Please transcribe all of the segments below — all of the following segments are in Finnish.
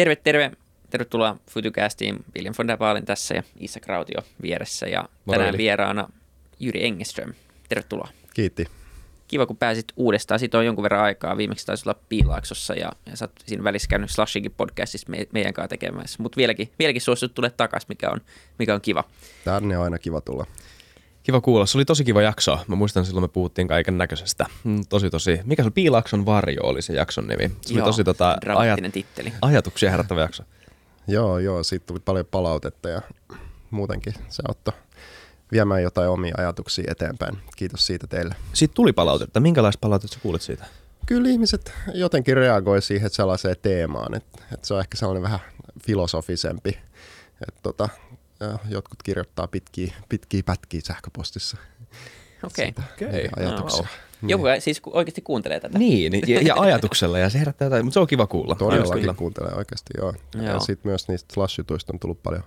Terve, terve. Tervetuloa Futucastiin. William von der Baalen tässä ja Isa Krautio vieressä. Ja Moro, tänään Vili. vieraana Jyri Engeström. Tervetuloa. Kiitti. Kiva, kun pääsit uudestaan. Siitä on jonkun verran aikaa. Viimeksi taisi olla Piilaaksossa ja, ja sä oot siinä välissä käynyt Slashinkin podcastissa me, meidän kanssa tekemässä. Mutta vieläkin, vieläkin suositut tulla takaisin, mikä on, mikä on kiva. Tänne on aina kiva tulla. Kiva kuulla. Se oli tosi kiva jakso. Mä muistan silloin me puhuttiin kaiken näköisestä. Mm, Tosi tosi. Mikä se oli? Piilakson varjo oli se jakson nimi. Se oli tosi tota, ajat, titteli. ajatuksia herättävä jakso. Joo, joo, siitä tuli paljon palautetta ja muutenkin se auttoi viemään jotain omia ajatuksia eteenpäin. Kiitos siitä teille. Siitä tuli palautetta. Minkälaista palautetta sä kuulit siitä? Kyllä ihmiset jotenkin reagoi siihen sellaiseen teemaan, että, että se on ehkä sellainen vähän filosofisempi. Että tota, ja jotkut kirjoittaa pitkiä, pitkiä pätkiä sähköpostissa. Okei. Siitä Okei. niitä Ajatuksia. No, Joku siis oikeasti kuuntelee tätä. Niin, ja, ja ajatuksella. Ja se herättää jotain, mutta se on kiva kuulla. Todellakin Kyllä. kuuntelee oikeasti, joo. Joo. Ja sitten myös niistä slashjutuista on tullut paljon,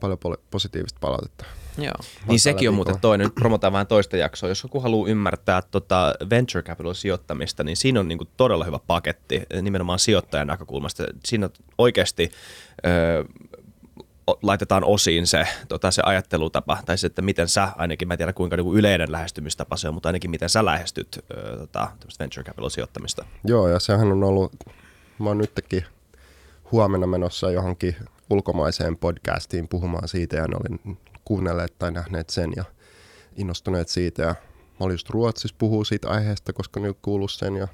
paljon positiivista palautetta. Joo. Niin sekin on muuten toinen, nyt promotaan vähän toista jaksoa. Jos joku haluaa ymmärtää tota venture capital sijoittamista, niin siinä on niinku todella hyvä paketti nimenomaan sijoittajan näkökulmasta. Siinä oikeasti ö, o- laitetaan osiin se, tota, se ajattelutapa, tai se, että miten sä, ainakin mä en tiedä kuinka niinku yleinen lähestymistapa se on, mutta ainakin miten sä lähestyt ö, tota, venture capital sijoittamista. Joo, ja sehän on ollut, mä oon nytkin huomenna menossa johonkin ulkomaiseen podcastiin puhumaan siitä, ja ne olin kuunnelleet tai nähneet sen ja innostuneet siitä, ja mä olin just Ruotsissa puhuu siitä aiheesta, koska ne kuullut sen, ja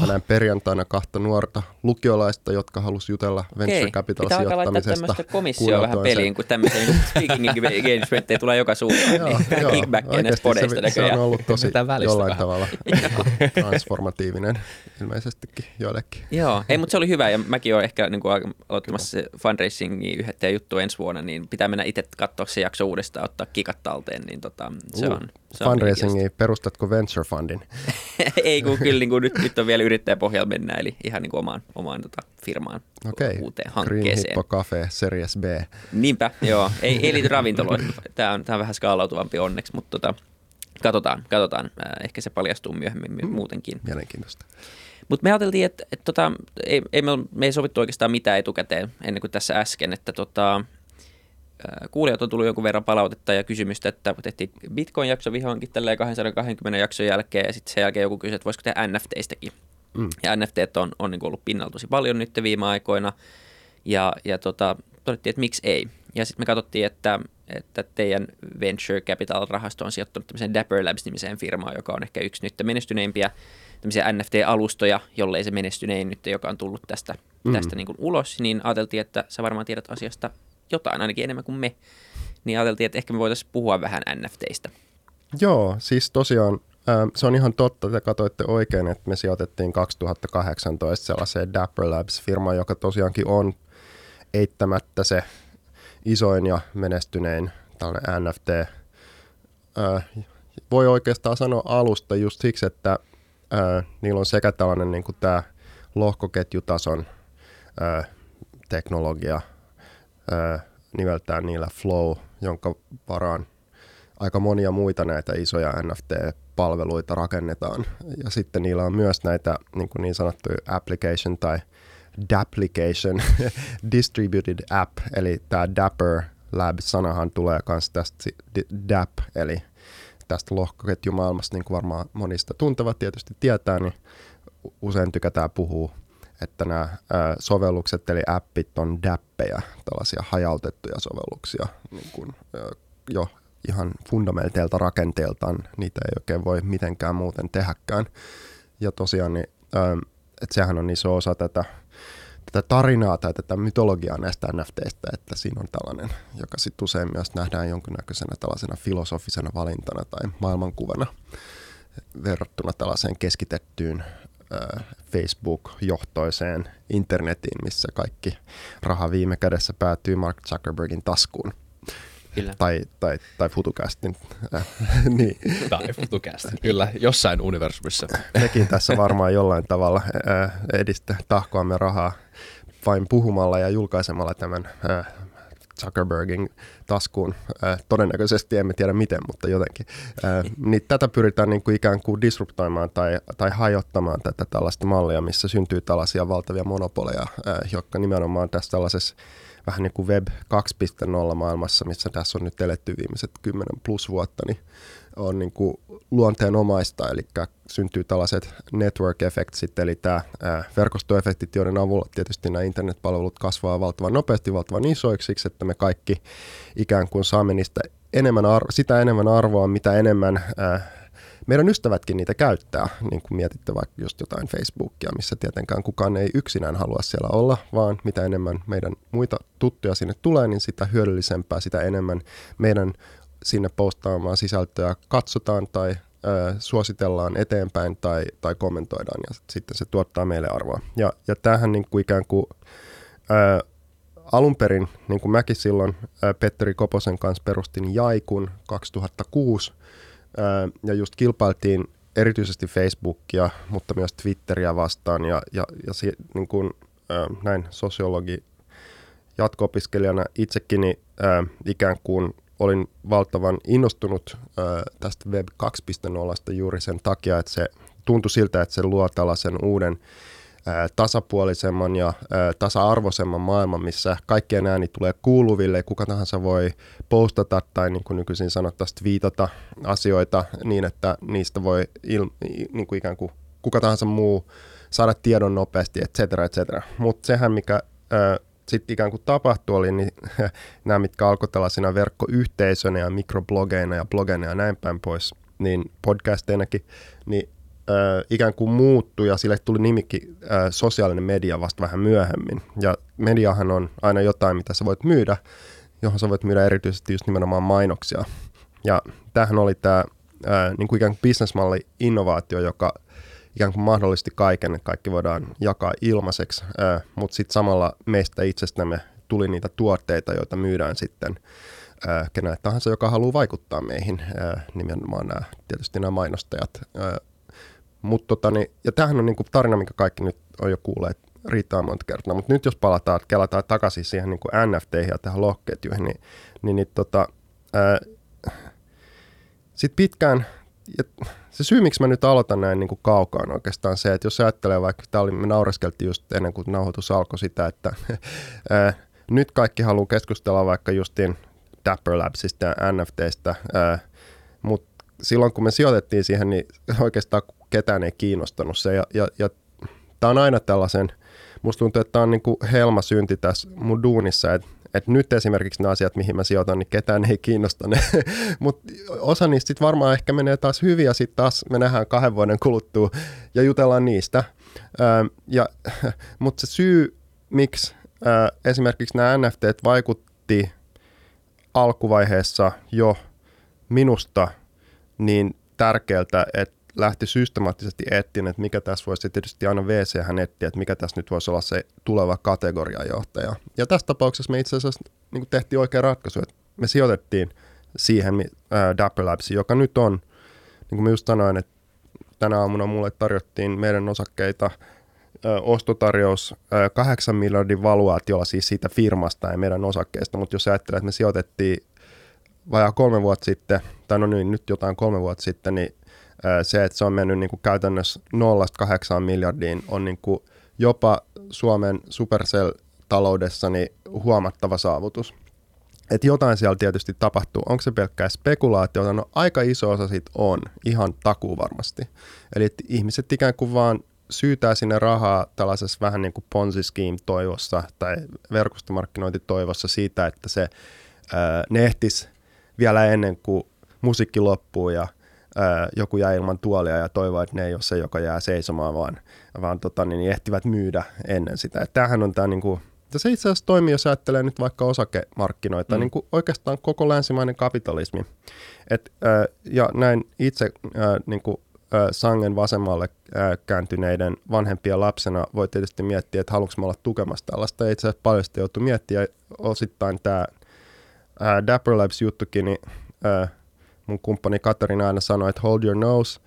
mä näin perjantaina kahta nuorta lukiolaista, jotka halusi jutella venture Okei, capital pitää alkaa laittaa sijoittamisesta. tämmöistä komissioa vähän sen. peliin, kun tämmöisiä niin speaking engagementteja tulee joka suuntaan. Joo, niin joo. kickbackia näistä Oikeasti podeista se, se on ollut tosi jollain vähän. tavalla transformatiivinen ilmeisestikin joillekin. Joo, ei, mutta se oli hyvä ja mäkin olen ehkä niin kuin, aloittamassa se fundraisingin yhtä juttu ensi vuonna, niin pitää mennä itse katsoa se jakso uudestaan, ottaa kikat talteen, niin tota, se Uh, on Fundraisingia, perustatko venture fundin? ei, kun kyllä niin kuin, nyt, nyt on vielä yrittäjäpohjalla mennä, eli ihan niin kuin omaan, omaan tota, firmaan Okei, uuteen Green hankkeeseen. Hippo Cafe Series B. Niinpä, joo. Ei, ei liity ravintoloihin. Tämä on, tämä on vähän skaalautuvampi onneksi, mutta tota, katsotaan, katsotaan. Ehkä se paljastuu myöhemmin my- muutenkin. Mielenkiintoista. Mutta me ajateltiin, että, että tota, ei, ei me, me ei sovittu oikeastaan mitään etukäteen ennen kuin tässä äsken, että tota, kuulijat on tullut jonkun verran palautetta ja kysymystä, että tehtiin Bitcoin-jakso vihdoinkin tälleen 220 jakson jälkeen ja sitten sen jälkeen joku kysyi, että voisiko tehdä NFTistäkin. Mm. Ja NFT on, on niin ollut pinnalla tosi paljon nyt viime aikoina ja, ja tota, todettiin, että miksi ei. Ja sitten me katsottiin, että, että teidän Venture Capital-rahasto on sijoittanut tämmöiseen Dapper Labs-nimiseen firmaan, joka on ehkä yksi nyt menestyneimpiä tämmöisiä NFT-alustoja, jollei se menestynein nyt, joka on tullut tästä, mm. tästä niin kuin ulos, niin ajateltiin, että sä varmaan tiedät asiasta jotain, ainakin enemmän kuin me. Niin ajateltiin, että ehkä me voitaisiin puhua vähän NFTistä. Joo, siis tosiaan ähm, se on ihan totta, te katsoitte oikein, että me sijoitettiin 2018 sellaiseen Dapper Labs-firmaan, joka tosiaankin on eittämättä se isoin ja menestynein tällainen NFT. Äh, voi oikeastaan sanoa alusta just siksi, että äh, niillä on sekä tällainen niin kuin tämä lohkoketjutason äh, teknologia, nimeltään niillä Flow, jonka varaan aika monia muita näitä isoja NFT-palveluita rakennetaan. Ja sitten niillä on myös näitä niin, niin sanottuja application tai Dapplication Distributed App, eli tämä Dapper Lab-sanahan tulee myös tästä DAP, eli tästä lohkoketjumaailmasta, niin kuin varmaan monista tuntevat tietysti tietää, niin usein tykätään puhua, että nämä sovellukset eli appit on dappeja, tällaisia hajautettuja sovelluksia, niin kuin, jo ihan fundamenteilta rakenteeltaan, niitä ei oikein voi mitenkään muuten tehdäkään. Ja tosiaan, niin, että sehän on iso osa tätä, tätä tarinaa tai tätä mytologiaa näistä NFTistä, että siinä on tällainen, joka sitten usein myös nähdään jonkinnäköisenä tällaisena filosofisena valintana tai maailmankuvana verrattuna tällaiseen keskitettyyn Facebook-johtoiseen internetiin, missä kaikki raha viime kädessä päätyy Mark Zuckerbergin taskuun. Kyllä. Tai, tai, tai FutuCastin. Niin. Tai futukästä. Kyllä, jossain universumissa. Mekin tässä varmaan jollain tavalla edistä tahkoamme rahaa vain puhumalla ja julkaisemalla tämän Zuckerbergin taskuun. Äh, todennäköisesti emme tiedä miten, mutta jotenkin. Äh, niin tätä pyritään niin kuin ikään kuin disruptoimaan tai, tai hajottamaan tätä tällaista mallia, missä syntyy tällaisia valtavia monopoleja, äh, jotka nimenomaan tässä tällaisessa vähän niin kuin Web 2.0 maailmassa, missä tässä on nyt eletty viimeiset 10 plus vuotta, niin on niin kuin luonteenomaista, eli syntyy tällaiset network effectsit, eli tämä verkostoefektit, joiden avulla tietysti nämä internetpalvelut kasvaa valtavan nopeasti, valtavan isoiksi, että me kaikki ikään kuin saamme niistä enemmän arvo, sitä enemmän arvoa, mitä enemmän ää, meidän ystävätkin niitä käyttää, niin kuin mietitte vaikka just jotain Facebookia, missä tietenkään kukaan ei yksinään halua siellä olla, vaan mitä enemmän meidän muita tuttuja sinne tulee, niin sitä hyödyllisempää, sitä enemmän meidän sinne postaamaan sisältöä katsotaan tai suositellaan eteenpäin tai, tai kommentoidaan ja sitten se tuottaa meille arvoa. Ja, ja tämähän niin kuin ikään kuin ö, alun perin, niin kuin mäkin silloin ö, Petteri Koposen kanssa perustin Jaikun 2006 ö, ja just kilpailtiin erityisesti Facebookia, mutta myös Twitteriä vastaan ja, ja, ja si, niin kuin, ö, näin sosiologi jatko-opiskelijana itsekin niin, ö, ikään kuin olin valtavan innostunut äh, tästä Web 2.0 juuri sen takia, että se tuntui siltä, että se luo tällaisen uuden äh, tasapuolisemman ja äh, tasa-arvoisemman maailman, missä kaikkien ääni tulee kuuluville, kuka tahansa voi postata tai niin kuin nykyisin sanottaisiin viitata asioita niin, että niistä voi il, niin kuin ikään kuin kuka tahansa muu saada tiedon nopeasti, et cetera, et cetera. Mutta sehän, mikä äh, sitten ikään kuin tapahtui, oli niin, nämä, mitkä alkoi tällaisina verkkoyhteisönä ja mikroblogeina ja blogeina ja näin päin pois, niin podcasteinakin, niin äh, ikään kuin muuttui ja sille tuli nimikin äh, sosiaalinen media vasta vähän myöhemmin. Ja mediahan on aina jotain, mitä sä voit myydä, johon sä voit myydä erityisesti just nimenomaan mainoksia. Ja tämähän oli tämä niin kuin ikään kuin bisnesmalli innovaatio, joka ikään kuin mahdollisti kaiken, kaikki voidaan jakaa ilmaiseksi, mutta sitten samalla meistä itsestämme tuli niitä tuotteita, joita myydään sitten kenelle tahansa, joka haluaa vaikuttaa meihin, nimenomaan nämä, tietysti nämä mainostajat. Mut tota, niin, ja tämähän on niin kuin tarina, minkä kaikki nyt on jo kuulleet riittää monta kertaa, mutta nyt jos palataan, kelataan takaisin siihen niin kuin NFT ja tähän lohketjuihin, niin, niin, niin tota, sitten pitkään ja se syy, miksi mä nyt aloitan näin niin kuin kaukaa, on oikeastaan se, että jos ajattelee vaikka, tää oli, me naureskeltiin just ennen kuin nauhoitus alkoi sitä, että ää, nyt kaikki haluaa keskustella vaikka justiin Dapper Labsista ja NFTistä, mutta silloin kun me sijoitettiin siihen, niin oikeastaan ketään ei kiinnostanut se. Ja, ja, ja tämä on aina tällaisen, musta tuntuu, että tämä on niin kuin helma synti tässä mun duunissa, että että nyt esimerkiksi ne asiat, mihin mä sijoitan, niin ketään ei kiinnosta ne. Mutta osa niistä sitten varmaan ehkä menee taas hyvin ja sitten taas me nähdään kahden vuoden kuluttua ja jutellaan niistä. ja, Mutta se syy, miksi ää, esimerkiksi nämä NFT vaikutti alkuvaiheessa jo minusta niin tärkeältä, että lähti systemaattisesti etsiä, että mikä tässä voisi tietysti aina VC hän etsiä, että mikä tässä nyt voisi olla se tuleva kategoriajohtaja. Ja tässä tapauksessa me itse asiassa niin tehtiin oikea ratkaisu, että me sijoitettiin siihen äh, Dapper Labs, joka nyt on, niin kuin mä just sanoin, että tänä aamuna mulle tarjottiin meidän osakkeita ö, ostotarjous ö, 8 miljardin valuaatiolla siis siitä firmasta ja meidän osakkeista, mutta jos ajattelee, että me sijoitettiin vajaa kolme vuotta sitten, tai no niin, nyt jotain kolme vuotta sitten, niin se, että se on mennyt niin kuin käytännössä 0-8 miljardiin, on niin kuin jopa Suomen Supercell-taloudessa niin huomattava saavutus. Et jotain siellä tietysti tapahtuu. Onko se pelkkää spekulaatiota? No aika iso osa siitä on, ihan takuu varmasti. Eli ihmiset ikään kuin vaan syytää sinne rahaa tällaisessa vähän niin kuin ponzi toivossa tai verkostomarkkinointitoivossa siitä, että se ää, ne ehtis vielä ennen kuin musiikki loppuu ja joku jää ilman tuolia ja toivoo, että ne ei ole se, joka jää seisomaan, vaan, vaan tota, niin ehtivät myydä ennen sitä. Et tämähän on tämä niinku, se itse asiassa toimii, jos ajattelee nyt vaikka osakemarkkinoita, mm. niin kuin oikeastaan koko länsimainen kapitalismi. Et, äh, ja näin itse äh, niin kuin, sangen vasemmalle kääntyneiden vanhempia lapsena voi tietysti miettiä, että haluanko olla tukemassa tällaista. Itse asiassa paljon sitä joutuu miettiä. Osittain tämä Dapper Labs-juttukin, niin mun kumppani Katarina aina sanoi, että hold your nose,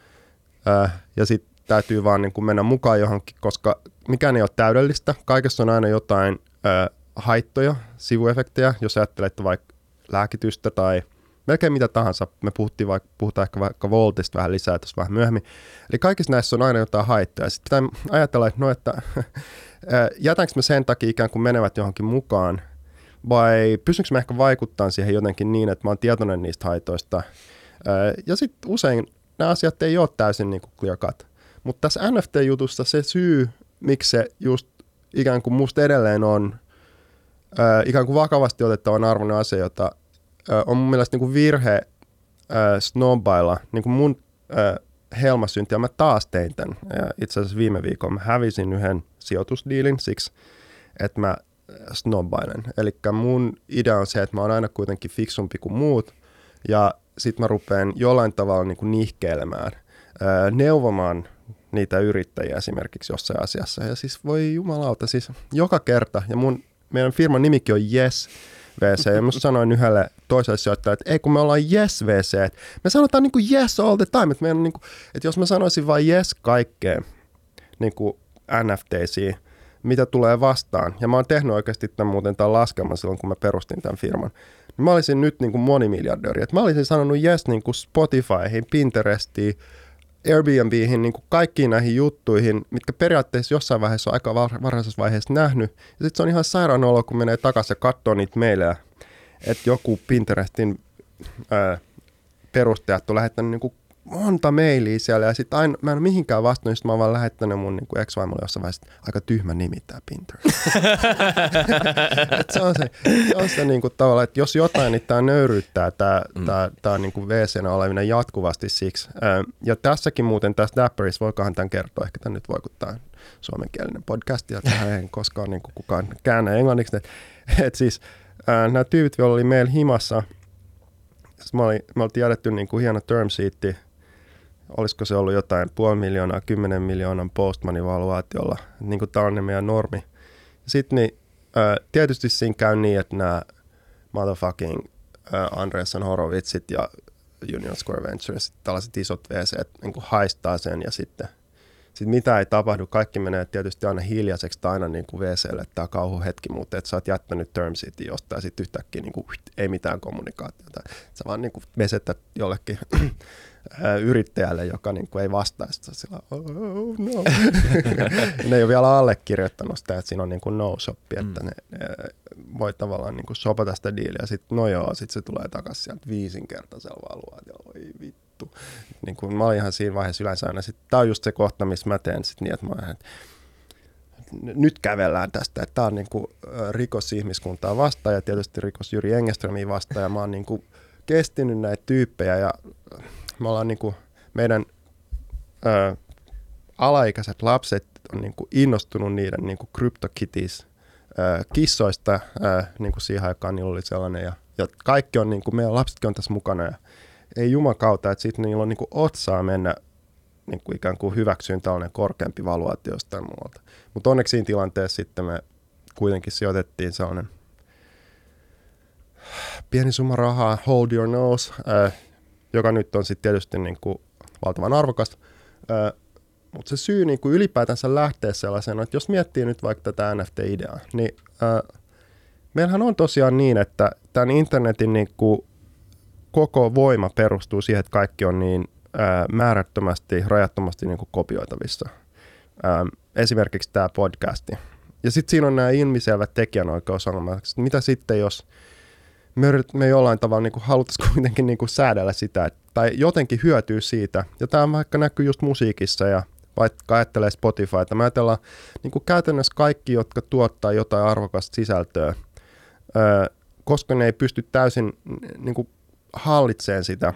äh, ja sitten täytyy vaan niin kuin mennä mukaan johonkin, koska mikään ei ole täydellistä, kaikessa on aina jotain äh, haittoja, sivuefektejä, jos ajattelette vaikka lääkitystä tai melkein mitä tahansa. Me puhuttiin vaikka, puhutaan ehkä vaikka Voltista vähän lisää tuossa vähän myöhemmin. Eli kaikissa näissä on aina jotain haittoja. Sitten pitää ajatella, että no, että jätänkö me sen takia ikään kuin menevät johonkin mukaan, vai pystynkö me ehkä vaikuttamaan siihen jotenkin niin, että mä oon tietoinen niistä haitoista. Ja sitten usein nämä asiat ei ole täysin niin kuin cut. Mutta tässä NFT-jutussa se syy, miksi se just ikään kuin musta edelleen on ikään kuin vakavasti otettavan arvoinen asia, jota on mun mielestä niin kuin virhe snobbailla. Niin kuin mun helma syntyi ja mä taas tein tämän. Itse asiassa viime viikolla mä hävisin yhden sijoitusdiilin siksi, että mä snobbailen. Eli mun idea on se, että mä oon aina kuitenkin fiksumpi kuin muut ja sit mä rupean jollain tavalla niin kuin nihkeilemään, neuvomaan niitä yrittäjiä esimerkiksi jossain asiassa. Ja siis voi jumalauta, siis joka kerta, ja mun, meidän firman nimikin on Yes, VC. Ja mä sanoin yhdelle toiselle sijoittajalle, että ei kun me ollaan yes VC. Me sanotaan niin kuin yes all the time. Että, meidän niin kuin, että jos mä sanoisin vain yes kaikkeen niin kuin mitä tulee vastaan, ja mä oon tehnyt oikeasti tämän muuten tämän laskelman silloin, kun mä perustin tämän firman, niin mä olisin nyt niin kuin monimiljardööri. Että mä olisin sanonut yes niin kuin Spotifyhin, Pinterestiin, Airbnbihin, niin kuin kaikkiin näihin juttuihin, mitkä periaatteessa jossain vaiheessa on aika varhaisessa vaiheessa nähnyt. Ja sitten se on ihan sairaan olo, kun menee takaisin ja katsoo niitä meille, että joku Pinterestin ää, perustajat on lähettänyt niin kuin monta mailia siellä ja sitten aina, mä en ole mihinkään vastannut, sitten mä oon vaan lähettänyt mun niin ex-vaimolle jossain vaiheessa, aika tyhmä nimi tää Pinterest. se on se, se, on se niin kuin tavalla, että jos jotain, niin tämä nöyryyttää tämä, mm. tämä, tämä niin kuin wc oleminen jatkuvasti siksi. Ja tässäkin muuten tässä Dapperissa, voikohan tämän kertoa, ehkä tämä nyt tämä on suomenkielinen podcast ja tähän ei koskaan niin kuin kukaan käännä englanniksi. Että et siis nämä tyypit, joilla oli meillä himassa, me, oli, me oltiin jätetty niin kuin hieno term sheetti, olisiko se ollut jotain puoli miljoonaa, kymmenen miljoonan postmanin valuaatiolla, niin kuin tällainen meidän normi. Sitten niin, tietysti siinä käy niin, että nämä motherfucking Andreessen Horowitsit ja Union Square Ventures, tällaiset isot VC, niin kuin haistaa sen ja sitten sit mitä ei tapahdu, kaikki menee tietysti aina hiljaiseksi tai aina niin kuin VClle tämä kauhuhetki, mutta että sä oot jättänyt term sheetin jostain ja sitten yhtäkkiä niin kuin, ei mitään kommunikaatiota. Sä vaan niin kuin jollekin yrittäjälle, joka niin kuin ei vastaa sitä sillä, oh, no. ne ei ole vielä allekirjoittanut sitä, että siinä on niin kuin no-shoppi, että mm. ne, ne, voi tavallaan niin kuin shopata sitä diiliä, sitten no joo, sitten se tulee takaisin sieltä viisinkertaisella valuaatiolla, oi vittu. Niin kuin mä olin ihan siinä vaiheessa yleensä aina, tää on just se kohta, missä mä teen sit niin, että mä että nyt kävellään tästä, että tämä on niin kuin rikos ihmiskuntaa vastaan ja tietysti rikos Jyri Engeströmiä vastaan ja mä oon niin kuin kestinyt näitä tyyppejä ja me ollaan niin kuin meidän ö, alaikäiset lapset on niin kuin innostunut niiden niin kuin CryptoKitties ö, kissoista, ö, niin kuin siihen aikaan niillä oli sellainen ja, ja kaikki on, niin kuin, meidän lapsetkin on tässä mukana ja ei jumakauta, että sitten niillä on niin kuin otsaa mennä niin kuin ikään kuin hyväksyyn tällainen korkeampi valuaatio jostain muualta. Mutta onneksi siinä tilanteessa sitten me kuitenkin sijoitettiin sellainen pieni summa rahaa, hold your nose, äh, joka nyt on sitten tietysti niin kuin valtavan arvokasta. Mutta se syy niin kuin ylipäätänsä lähtee sellaisena, että jos miettii nyt vaikka tätä NFT-ideaa, niin ää, meillähän on tosiaan niin, että tämän internetin niin kuin koko voima perustuu siihen, että kaikki on niin ää, määrättömästi, rajattomasti niin kuin kopioitavissa. Ää, esimerkiksi tämä podcasti. Ja sitten siinä on nämä ilmiselvät tekijänoikeusongelmat. Mitä sitten, jos me, me jollain tavalla niin haluttaisiin kuitenkin niin kuin säädellä sitä, tai jotenkin hyötyä siitä. Ja tämä vaikka näkyy just musiikissa ja vaikka ajattelee Spotifyta. Mä ajatellaan niin kuin käytännössä kaikki, jotka tuottaa jotain arvokasta sisältöä, öö, koska ne ei pysty täysin niin kuin hallitseen sitä,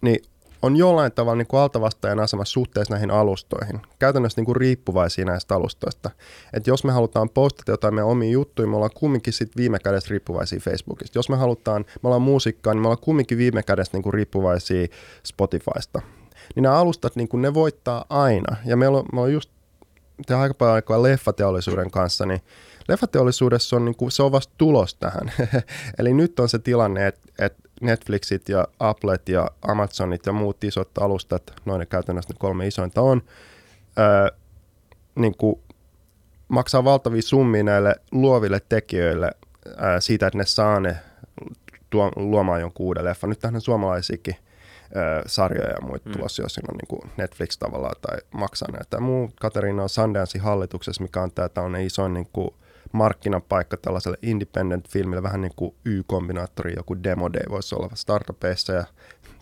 niin on jollain tavalla niin kuin altavastaajan asemassa suhteessa näihin alustoihin. Käytännössä niin kuin riippuvaisia näistä alustoista. Et jos me halutaan postata jotain meidän omia juttuja, me ollaan kumminkin sit viime kädessä riippuvaisia Facebookista. Jos me halutaan, me ollaan muusikkaa, niin me ollaan kumminkin viime kädessä niin kuin riippuvaisia Spotifysta. Niin nämä alustat, niin kuin ne voittaa aina. Ja meillä on, me on just tehdään aika paljon aikaa leffateollisuuden kanssa, niin leffateollisuudessa on, niin kuin, se on vasta tulos tähän. Eli nyt on se tilanne, että, että Netflixit ja Applet ja Amazonit ja muut isot alustat, noin ne käytännössä ne kolme isointa on, ää, niin kuin maksaa valtavia summia näille luoville tekijöille ää, siitä, että ne saa ne tuo, luomaan jonkun uuden leffan. Nyt tähän suomalaisiakin ää, sarjoja ja muita mm. tulossa, jos siinä on niin Netflix tavallaan tai maksaa näitä. Muu Katarina on Sundancein hallituksessa, mikä on tämä on isoin niin kuin markkinapaikka tällaiselle independent-filmille, vähän niin kuin Y-kombinaattori, joku Demo Day voisi olla startupeissa. Ja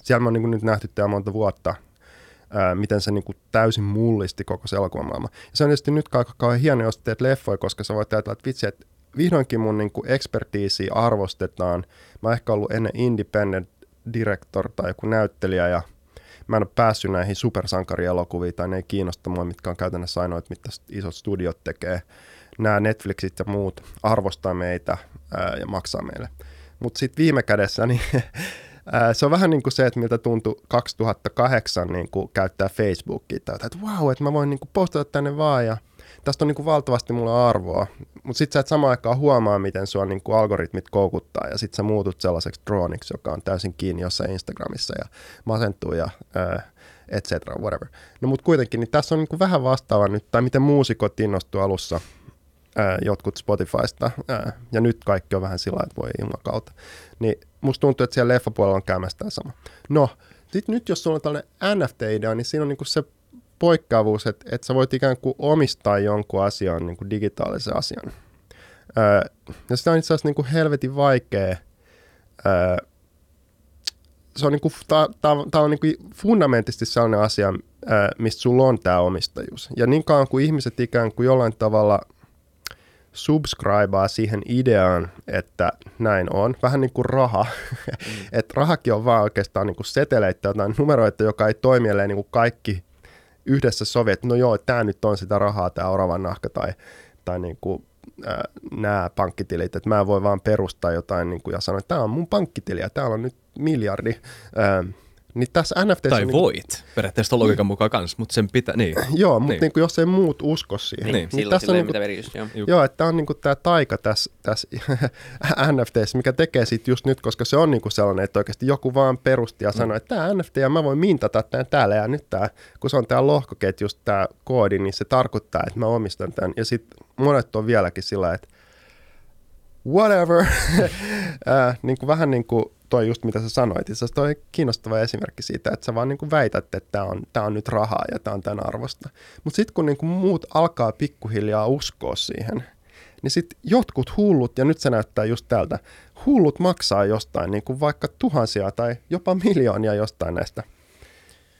siellä me on niin kuin nyt nähty tämä monta vuotta, ää, miten se niin kuin täysin mullisti koko se elokuvamaailma. Ja se on tietysti nyt kauhean hieno, jos teet leffoja, koska sä voit ajatella, että vitsi, että vihdoinkin mun niin kuin ekspertiisiä arvostetaan. Mä oon ehkä ollut ennen independent director tai joku näyttelijä ja mä en ole päässyt näihin supersankarielokuviin tai ne ei kiinnosta mua, mitkä on käytännössä ainoa, mitä isot studiot tekee. Nämä Netflixit ja muut arvostaa meitä ää, ja maksaa meille. Mutta sitten viime kädessä niin se on vähän niin kuin se, että miltä tuntui 2008 niin kuin käyttää Facebookia. Tai että wow, että mä voin niin kuin postata tänne vaan ja tästä on niin kuin valtavasti mulle arvoa. Mutta sitten sä et samaan aikaan huomaa, miten sua niin kuin algoritmit koukuttaa ja sitten sä muutut sellaiseksi droneiksi, joka on täysin kiinni jossain Instagramissa ja masentuu ja ää, et cetera, whatever. No mutta kuitenkin, niin tässä on niin kuin vähän vastaava nyt, tai miten muusikot innostuu alussa ää, jotkut Spotifysta, ää, ja nyt kaikki on vähän sillä että voi ilman kautta. Niin musta tuntuu, että siellä leffapuolella on käymässä sama. No, sitten nyt jos sulla on tällainen NFT-idea, niin siinä on niinku se poikkeavuus, että, että sä voit ikään kuin omistaa jonkun asian, niin kuin digitaalisen asian. Ja sitä on itse asiassa niin kuin helvetin vaikea. Öö, se on, niin kuin, tää, tää, tää on niin kuin sellainen asia, mistä sulla on tämä omistajuus. Ja niin kauan kuin ihmiset ikään kuin jollain tavalla subscribaa siihen ideaan, että näin on. Vähän niin kuin raha. Mm. että rahakin on vaan oikeastaan niin kuin seteleitä jotain numeroita, joka ei toimi, ellei niin kuin kaikki yhdessä sovi, että no joo, tämä nyt on sitä rahaa, tämä oravan nahka tai, tai niin kuin, äh, nämä pankkitilit, että mä voin vaan perustaa jotain niin kuin, ja sanoa, että tämä on mun pankkitili ja täällä on nyt miljardi. Äh, niin tässä NFT... Tai niin voit, periaatteessa logiikan mukaan kanssa, mutta sen pitää, niin. joo, mutta niin. niin kuin, jos ei muut usko siihen. Niin, niin tässä on niin merkitys, joo. joo, että tämä on niin kuin tämä taika tässä, tässä NFTssä, mikä tekee siitä just nyt, koska se on niin kuin sellainen, että oikeasti joku vaan perusti ja mm. sanoi, että tämä NFT ja mä voin mintata tämän täällä ja nyt tämä, kun se on tämä lohkoketjus, tämä koodi, niin se tarkoittaa, että mä omistan tämän. Ja sitten monet on vieläkin sillä, että whatever, äh, niin kuin vähän niin kuin toi just mitä sä sanoit, se toi kiinnostava esimerkki siitä, että sä vaan niin kuin väität, että tämä on, tää on nyt rahaa ja tämä on tämän arvosta. Mutta sitten kun niin kuin muut alkaa pikkuhiljaa uskoa siihen, niin sitten jotkut hullut, ja nyt se näyttää just tältä, hullut maksaa jostain niin kuin vaikka tuhansia tai jopa miljoonia jostain näistä.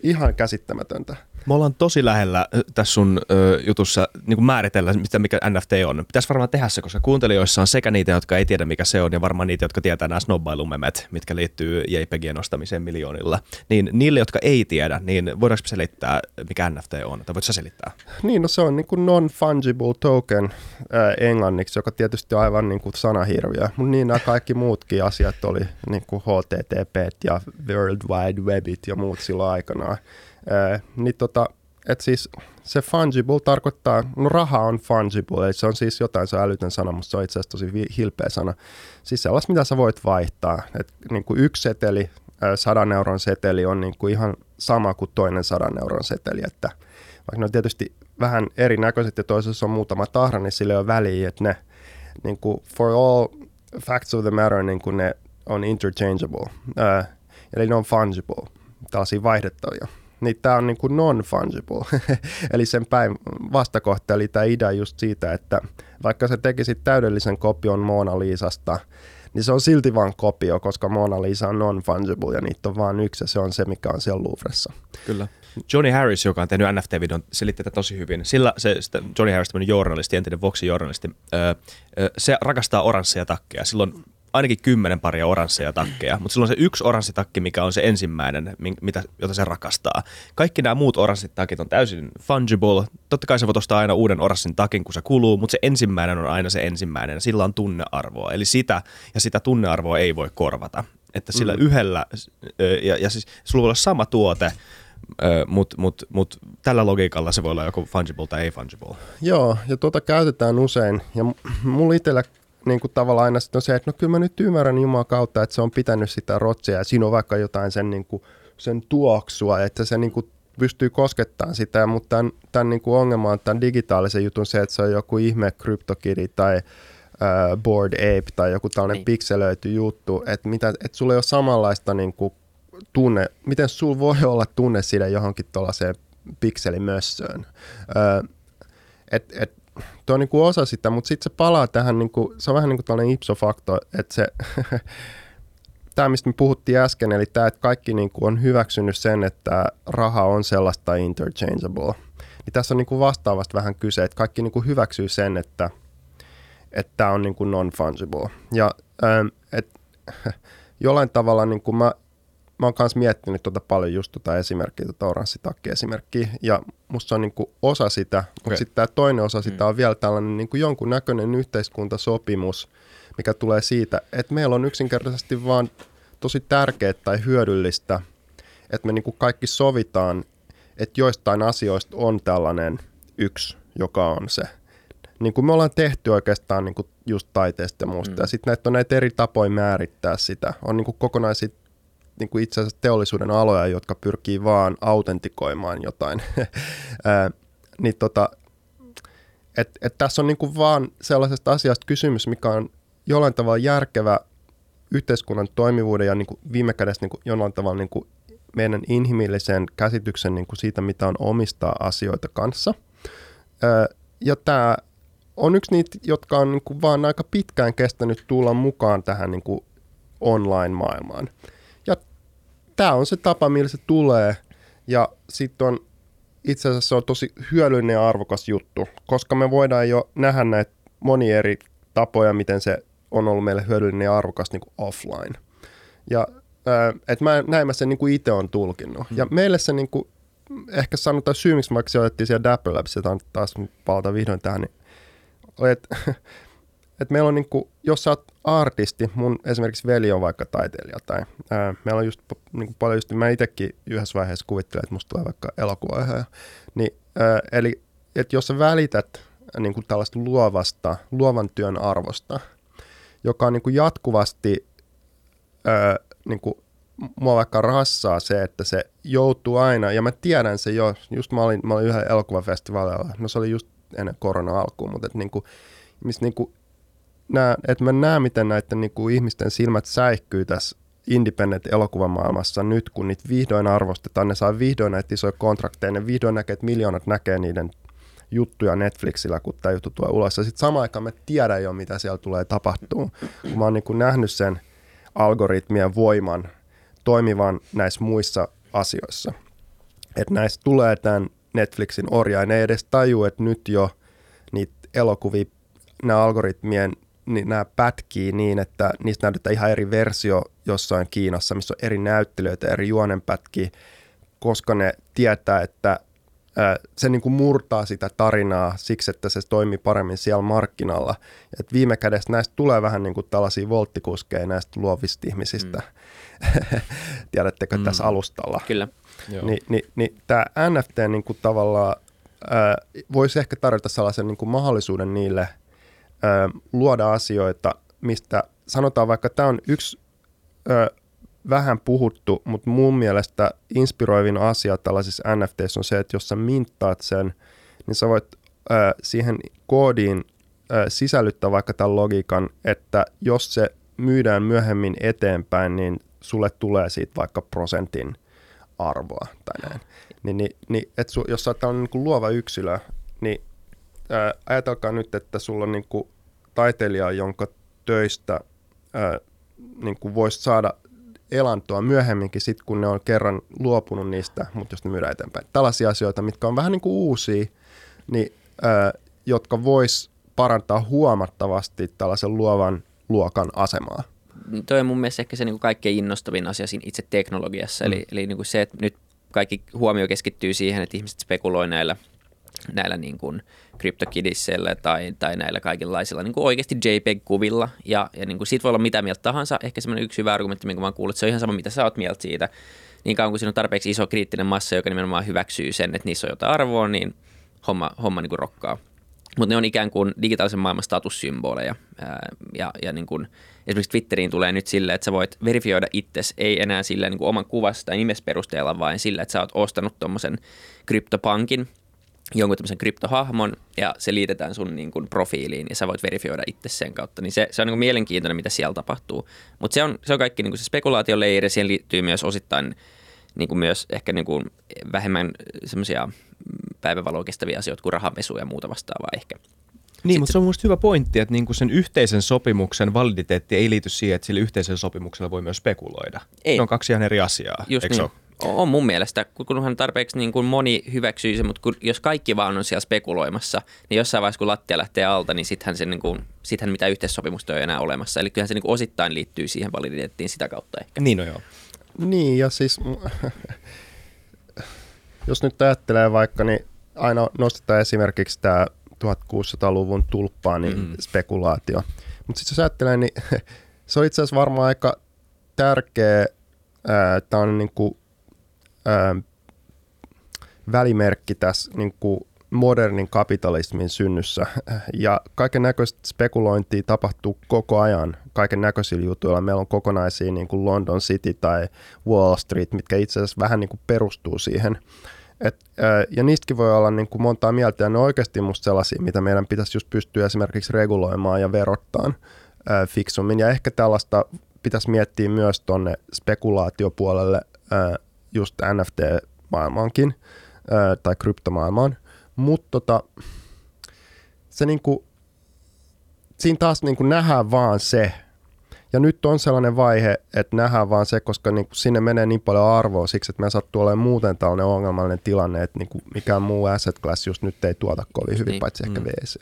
Ihan käsittämätöntä. Me ollaan tosi lähellä tässä sun ö, jutussa niin kuin määritellä, mitä, mikä NFT on. Pitäisi varmaan tehdä se, koska kuuntelijoissa on sekä niitä, jotka ei tiedä, mikä se on, ja varmaan niitä, jotka tietää nämä snobbailumemet, mitkä liittyy JPGien ostamiseen miljoonilla. Niin niille, jotka ei tiedä, niin voidaanko selittää, mikä NFT on? Tai voitko selittää? Niin, no se on niin kuin non-fungible token ää, englanniksi, joka tietysti on aivan niin kuin sanahirviö. Mutta niin nämä kaikki muutkin asiat oli niin kuin HTTP ja World Wide Webit ja muut silloin aikanaan. Ää, niin tota, et siis se fungible tarkoittaa, no raha on fungible, eli se on siis jotain, se on älytön sana, mutta se on itse asiassa tosi hilpeä sana. Siis sellaista, mitä sä voit vaihtaa. Et niin kuin yksi seteli, sadan euron seteli on niin kuin ihan sama kuin toinen sadan euron seteli, että vaikka ne on tietysti vähän erinäköiset ja toisessa on muutama tahra, niin sille on väliä, että ne niin kuin for all facts of the matter, niin kuin ne on interchangeable, ää, eli ne on fungible, tällaisia vaihdettavia niin tämä on niin kuin non-fungible, eli sen päin vastakohta, eli tämä idea just siitä, että vaikka sä tekisit täydellisen kopion Mona Lisasta, niin se on silti vain kopio, koska Mona Lisa on non-fungible ja niitä on vain yksi ja se on se, mikä on siellä Louvressa. Kyllä. Johnny Harris, joka on tehnyt NFT-videon, selitti tätä tosi hyvin. Sillä se, Johnny Harris, tämmöinen journalisti, entinen Voxin journalisti, öö, se rakastaa oransseja takkeja. Silloin ainakin kymmenen paria oransseja takkeja, mutta silloin se yksi oranssitakki, mikä on se ensimmäinen, mitä, jota se rakastaa. Kaikki nämä muut oranssitakit on täysin fungible. Totta kai se voi ostaa aina uuden oranssin takin, kun se kuluu, mutta se ensimmäinen on aina se ensimmäinen. Sillä on tunnearvoa. Eli sitä ja sitä tunnearvoa ei voi korvata. Että sillä mm. yhdellä, ja, ja siis sulla voi olla sama tuote, mutta mut, mut, tällä logiikalla se voi olla joko fungible tai ei fungible. Joo, ja tuota käytetään usein. Ja mulla itsellä niin kuin tavallaan aina sitten on se, että no kyllä mä nyt ymmärrän Jumalan kautta, että se on pitänyt sitä rotsia ja siinä on vaikka jotain sen, niin kuin, sen tuoksua, että se niin kuin pystyy koskettamaan sitä, mutta tämän, tämän niin kuin ongelma on tämän digitaalisen jutun se, että se on joku ihme CryptoKitty tai uh, Board Ape tai joku tällainen niin. pikselöity juttu, että, mitä, että sulla ei ole samanlaista niin kuin tunne, miten sulla voi olla tunne siitä johonkin tuollaiseen pikselimössöön. Uh, et, et, tuo on niin kuin osa sitä, mutta sitten se palaa tähän, niin kuin, se on vähän niin kuin tällainen ipso facto, että se tämä, mistä me puhuttiin äsken, eli tämä, että kaikki niin kuin on hyväksynyt sen, että raha on sellaista interchangeable. Niin tässä on niin kuin vastaavasti vähän kyse, että kaikki niin kuin hyväksyy sen, että että tämä on niin kuin non-fungible. Ja ähm, et, jollain tavalla niin kuin mä, mä oon myös miettinyt tuota paljon just tuota esimerkkiä, tuota oranssitakki-esimerkkiä, ja musta se on niin kuin osa sitä, okay. mutta sitten tämä toinen osa sitä mm. on vielä tällainen niin jonkun näköinen yhteiskuntasopimus, mikä tulee siitä, että meillä on yksinkertaisesti vaan tosi tärkeää tai hyödyllistä, että me niin kuin kaikki sovitaan, että joistain asioista on tällainen yksi, joka on se. Niin kuin me ollaan tehty oikeastaan niin kuin just taiteesta ja muusta. Mm. Ja sitten näitä on näitä eri tapoja määrittää sitä. On niin kuin kokonaisia niin kuin itse asiassa teollisuuden aloja, jotka pyrkii vaan autentikoimaan jotain. niin tota, et, et tässä on niin kuin vaan sellaisesta asiasta kysymys, mikä on jollain tavalla järkevä yhteiskunnan toimivuuden ja niin kuin viime kädessä niin kuin jollain tavalla niin kuin meidän inhimillisen käsityksen niin kuin siitä, mitä on omistaa asioita kanssa. Ja tämä on yksi niitä, jotka on niin kuin vaan aika pitkään kestänyt tulla mukaan tähän niin kuin online-maailmaan. Tämä on se tapa, millä se tulee. Ja sitten on itse asiassa se on tosi hyödyllinen ja arvokas juttu, koska me voidaan jo nähdä näitä moni eri tapoja, miten se on ollut meille hyödyllinen ja arvokas niin kuin offline. Ja että mä, näin mä sen niin kuin itse on tulkinnut. Mm. Ja meille se niin kuin, ehkä sanotaan syy, miksi vaikka otettiin siellä Dapper Labs, jota taas palata vihdoin tähän, niin oli, että et meillä on niin kuin, jos sä oot artisti, mun esimerkiksi veli on vaikka taiteilija tai ää, meillä on just niin kuin paljon just, mä itsekin yhdessä vaiheessa kuvittelen, että musta tulee vaikka elokuva niin ää, eli että jos sä välität niin kuin tällaista luovasta, luovan työn arvosta, joka on niin kuin jatkuvasti ää, niin kuin mua vaikka rassaa se, että se joutuu aina, ja mä tiedän se jo, just mä olin, mä olin yhden elokuvafestivaalilla, no se oli just ennen korona alkuun, mutta että niin kuin, missä niin kuin nää, että mä näen, miten näiden niin kuin ihmisten silmät säikkyy tässä independent-elokuvamaailmassa nyt, kun niitä vihdoin arvostetaan, ne saa vihdoin näitä isoja kontrakteja, ne vihdoin näkee, että miljoonat näkee niiden juttuja Netflixillä, kun tämä juttu tulee ulos. Ja sitten samaan aikaan mä tiedän jo, mitä siellä tulee tapahtuu, kun mä oon niin nähnyt sen algoritmien voiman toimivan näissä muissa asioissa. Että näistä tulee tämän Netflixin orja, ja ne ei edes taju, että nyt jo niitä elokuvia, nämä algoritmien, niin nämä pätkii niin, että niistä näytetään ihan eri versio jossain Kiinassa, missä on eri näyttelijöitä, eri juonenpätkiä, koska ne tietää, että se niin kuin murtaa sitä tarinaa siksi, että se toimii paremmin siellä markkinalla. Et viime kädessä näistä tulee vähän niin kuin tällaisia volttikuskeja näistä luovista ihmisistä. Mm. Tiedättekö mm. tässä alustalla? Kyllä. Ni, ni, niin tämä NFT niin kuin tavallaan ää, voisi ehkä tarjota sellaisen niin kuin mahdollisuuden niille ää, luoda asioita, mistä sanotaan vaikka tämä on yksi ää, vähän puhuttu, mutta mun mielestä inspiroivin asia tällaisissa NFTissä on se, että jos sä minttaat sen, niin sä voit ää, siihen koodiin ää, sisällyttää vaikka tämän logiikan, että jos se myydään myöhemmin eteenpäin, niin sulle tulee siitä vaikka prosentin arvoa tai näin. Niin, niin, niin et su, jos sä oot tällainen niin luova yksilö, niin ää, ajatelkaa nyt, että sulla on niin kuin taiteilija, jonka töistä ää, niin kuin voisi saada elantoa myöhemminkin, sit kun ne on kerran luopunut niistä, mutta jos ne myydään eteenpäin. Tällaisia asioita, mitkä on vähän niin kuin uusia, niin, ää, jotka vois parantaa huomattavasti tällaisen luovan luokan asemaa. Toi on mun mielestä ehkä se niin kuin kaikkein innostavin asia siinä itse teknologiassa, mm. eli, eli niin kuin se, että nyt kaikki huomio keskittyy siihen, että ihmiset spekuloi näillä, näillä niin kuin – CryptoKidsillä tai, tai näillä kaikenlaisilla niin kuin oikeasti JPEG-kuvilla. Ja, ja niin kuin siitä voi olla mitä mieltä tahansa. Ehkä semmoinen yksi hyvä argumentti, minkä mä oon kuullut, että se on ihan sama, mitä sä oot mieltä siitä. Niin kauan kuin siinä on tarpeeksi iso kriittinen massa, joka nimenomaan hyväksyy sen, että niissä on jotain arvoa, niin homma, homma niin kuin rokkaa. mutta ne on ikään kuin digitaalisen maailman statussymboleja. Ja, ja niin kuin, esimerkiksi Twitteriin tulee nyt silleen, että sä voit verifioida itsesi, ei enää sillä niin kuin oman kuvasta tai nimes perusteella, vaan sillä, että sä oot ostanut tuommoisen kryptopankin, jonkun tämmöisen kryptohahmon ja se liitetään sun niin kuin profiiliin ja sä voit verifioida itse sen kautta. Niin se, se on niin kuin mielenkiintoinen, mitä siellä tapahtuu. Mutta se on, se on kaikki niin kuin se spekulaatioleiri, siihen liittyy myös osittain niin kuin myös ehkä niin kuin vähemmän semmoisia päivävaloa kestäviä asioita kuin rahanpesu ja muuta vastaavaa ehkä. Niin, mutta se on mielestäni hyvä pointti, että niinku sen yhteisen sopimuksen validiteetti ei liity siihen, että sillä yhteisellä sopimuksella voi myös spekuloida. Ei. Ne on kaksi ihan eri asiaa, Just eikö niin. se ole? On mun mielestä, kunhan tarpeeksi niin kuin moni hyväksyy se, mutta kun, jos kaikki vaan on siellä spekuloimassa, niin jossain vaiheessa kun lattia lähtee alta, niin sittenhän, se, niin kuin, sittenhän mitä yhteissopimusta ei ole enää olemassa. Eli kyllähän se niin kuin osittain liittyy siihen validiteettiin sitä kautta ehkä. Niin no joo. Niin, ja siis jos nyt ajattelee vaikka, niin aina nostetaan esimerkiksi tämä 1600-luvun tulppaanin mm. spekulaatio. Mutta sitten jos ajattelee, niin se on itse asiassa varmaan aika tärkeä tämä on niin kuin, ää, välimerkki tässä niin kuin modernin kapitalismin synnyssä. Ja kaiken näköistä spekulointia tapahtuu koko ajan kaiken näköisillä jutuilla. Meillä on kokonaisia niin kuin London City tai Wall Street, mitkä itse asiassa vähän niin kuin perustuu siihen. Et, ää, ja niistäkin voi olla niin kuin montaa mieltä, ja ne on oikeasti musta sellaisia, mitä meidän pitäisi just pystyä esimerkiksi reguloimaan ja verottaan ää, fiksummin. Ja ehkä tällaista pitäisi miettiä myös tuonne spekulaatiopuolelle ää, just NFT-maailmaankin ää, tai kryptomaailmaan. Mutta tota, se niinku, siinä taas niinku nähdään vaan se, ja nyt on sellainen vaihe, että nähdään vaan se, koska niinku sinne menee niin paljon arvoa siksi, että me sattuu olemaan muuten tällainen ongelmallinen tilanne, että niinku mikään muu asset class just nyt ei tuota kovin hyvin, Niin. paitsi ehkä Mm. VC.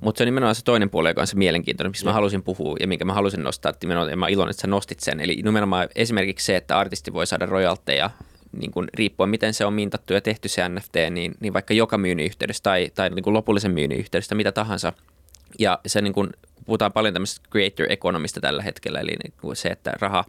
Mutta se on nimenomaan se toinen puoli, joka on se mielenkiintoinen, mistä mä halusin puhua ja minkä mä halusin nostaa. Että nimenomaan, ja mä iloinen, että sä nostit sen. Eli nimenomaan esimerkiksi se, että artisti voi saada royalteja niin kuin riippuen miten se on mintattu ja tehty se NFT, niin, niin vaikka joka myynnin yhteydessä tai, tai niin kuin lopullisen myynnin yhteydessä, mitä tahansa. Ja se niin kuin, puhutaan paljon tämmöisestä creator economista tällä hetkellä, eli niin kuin se, että raha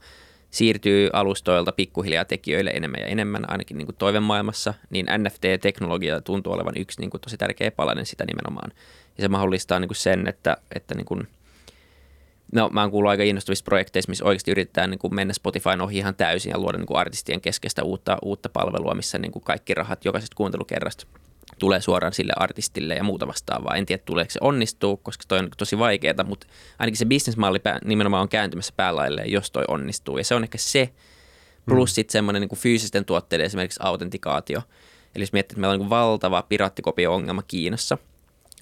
siirtyy alustoilta pikkuhiljaa tekijöille enemmän ja enemmän, ainakin niin toivemaailmassa, niin NFT-teknologia tuntuu olevan yksi niin kuin tosi tärkeä palanen sitä nimenomaan. Ja se mahdollistaa niin kuin sen, että, että niin kuin, no mä oon kuullut aika innostavista projekteista, missä oikeasti yritetään niin kuin mennä Spotifyn ohi ihan täysin ja luoda niin kuin artistien keskeistä uutta, uutta palvelua, missä niin kuin kaikki rahat jokaisesta kuuntelukerrasta tulee suoraan sille artistille ja muuta vastaavaa. En tiedä, tuleeko se onnistuu, koska toi on tosi vaikeaa, mutta ainakin se bisnesmalli nimenomaan on kääntymässä päälailleen, jos toi onnistuu. Ja se on ehkä se, plus sitten semmoinen niin fyysisten tuotteiden esimerkiksi autentikaatio. Eli jos miettii, että meillä on niin valtava piraatikopio-ongelma Kiinassa,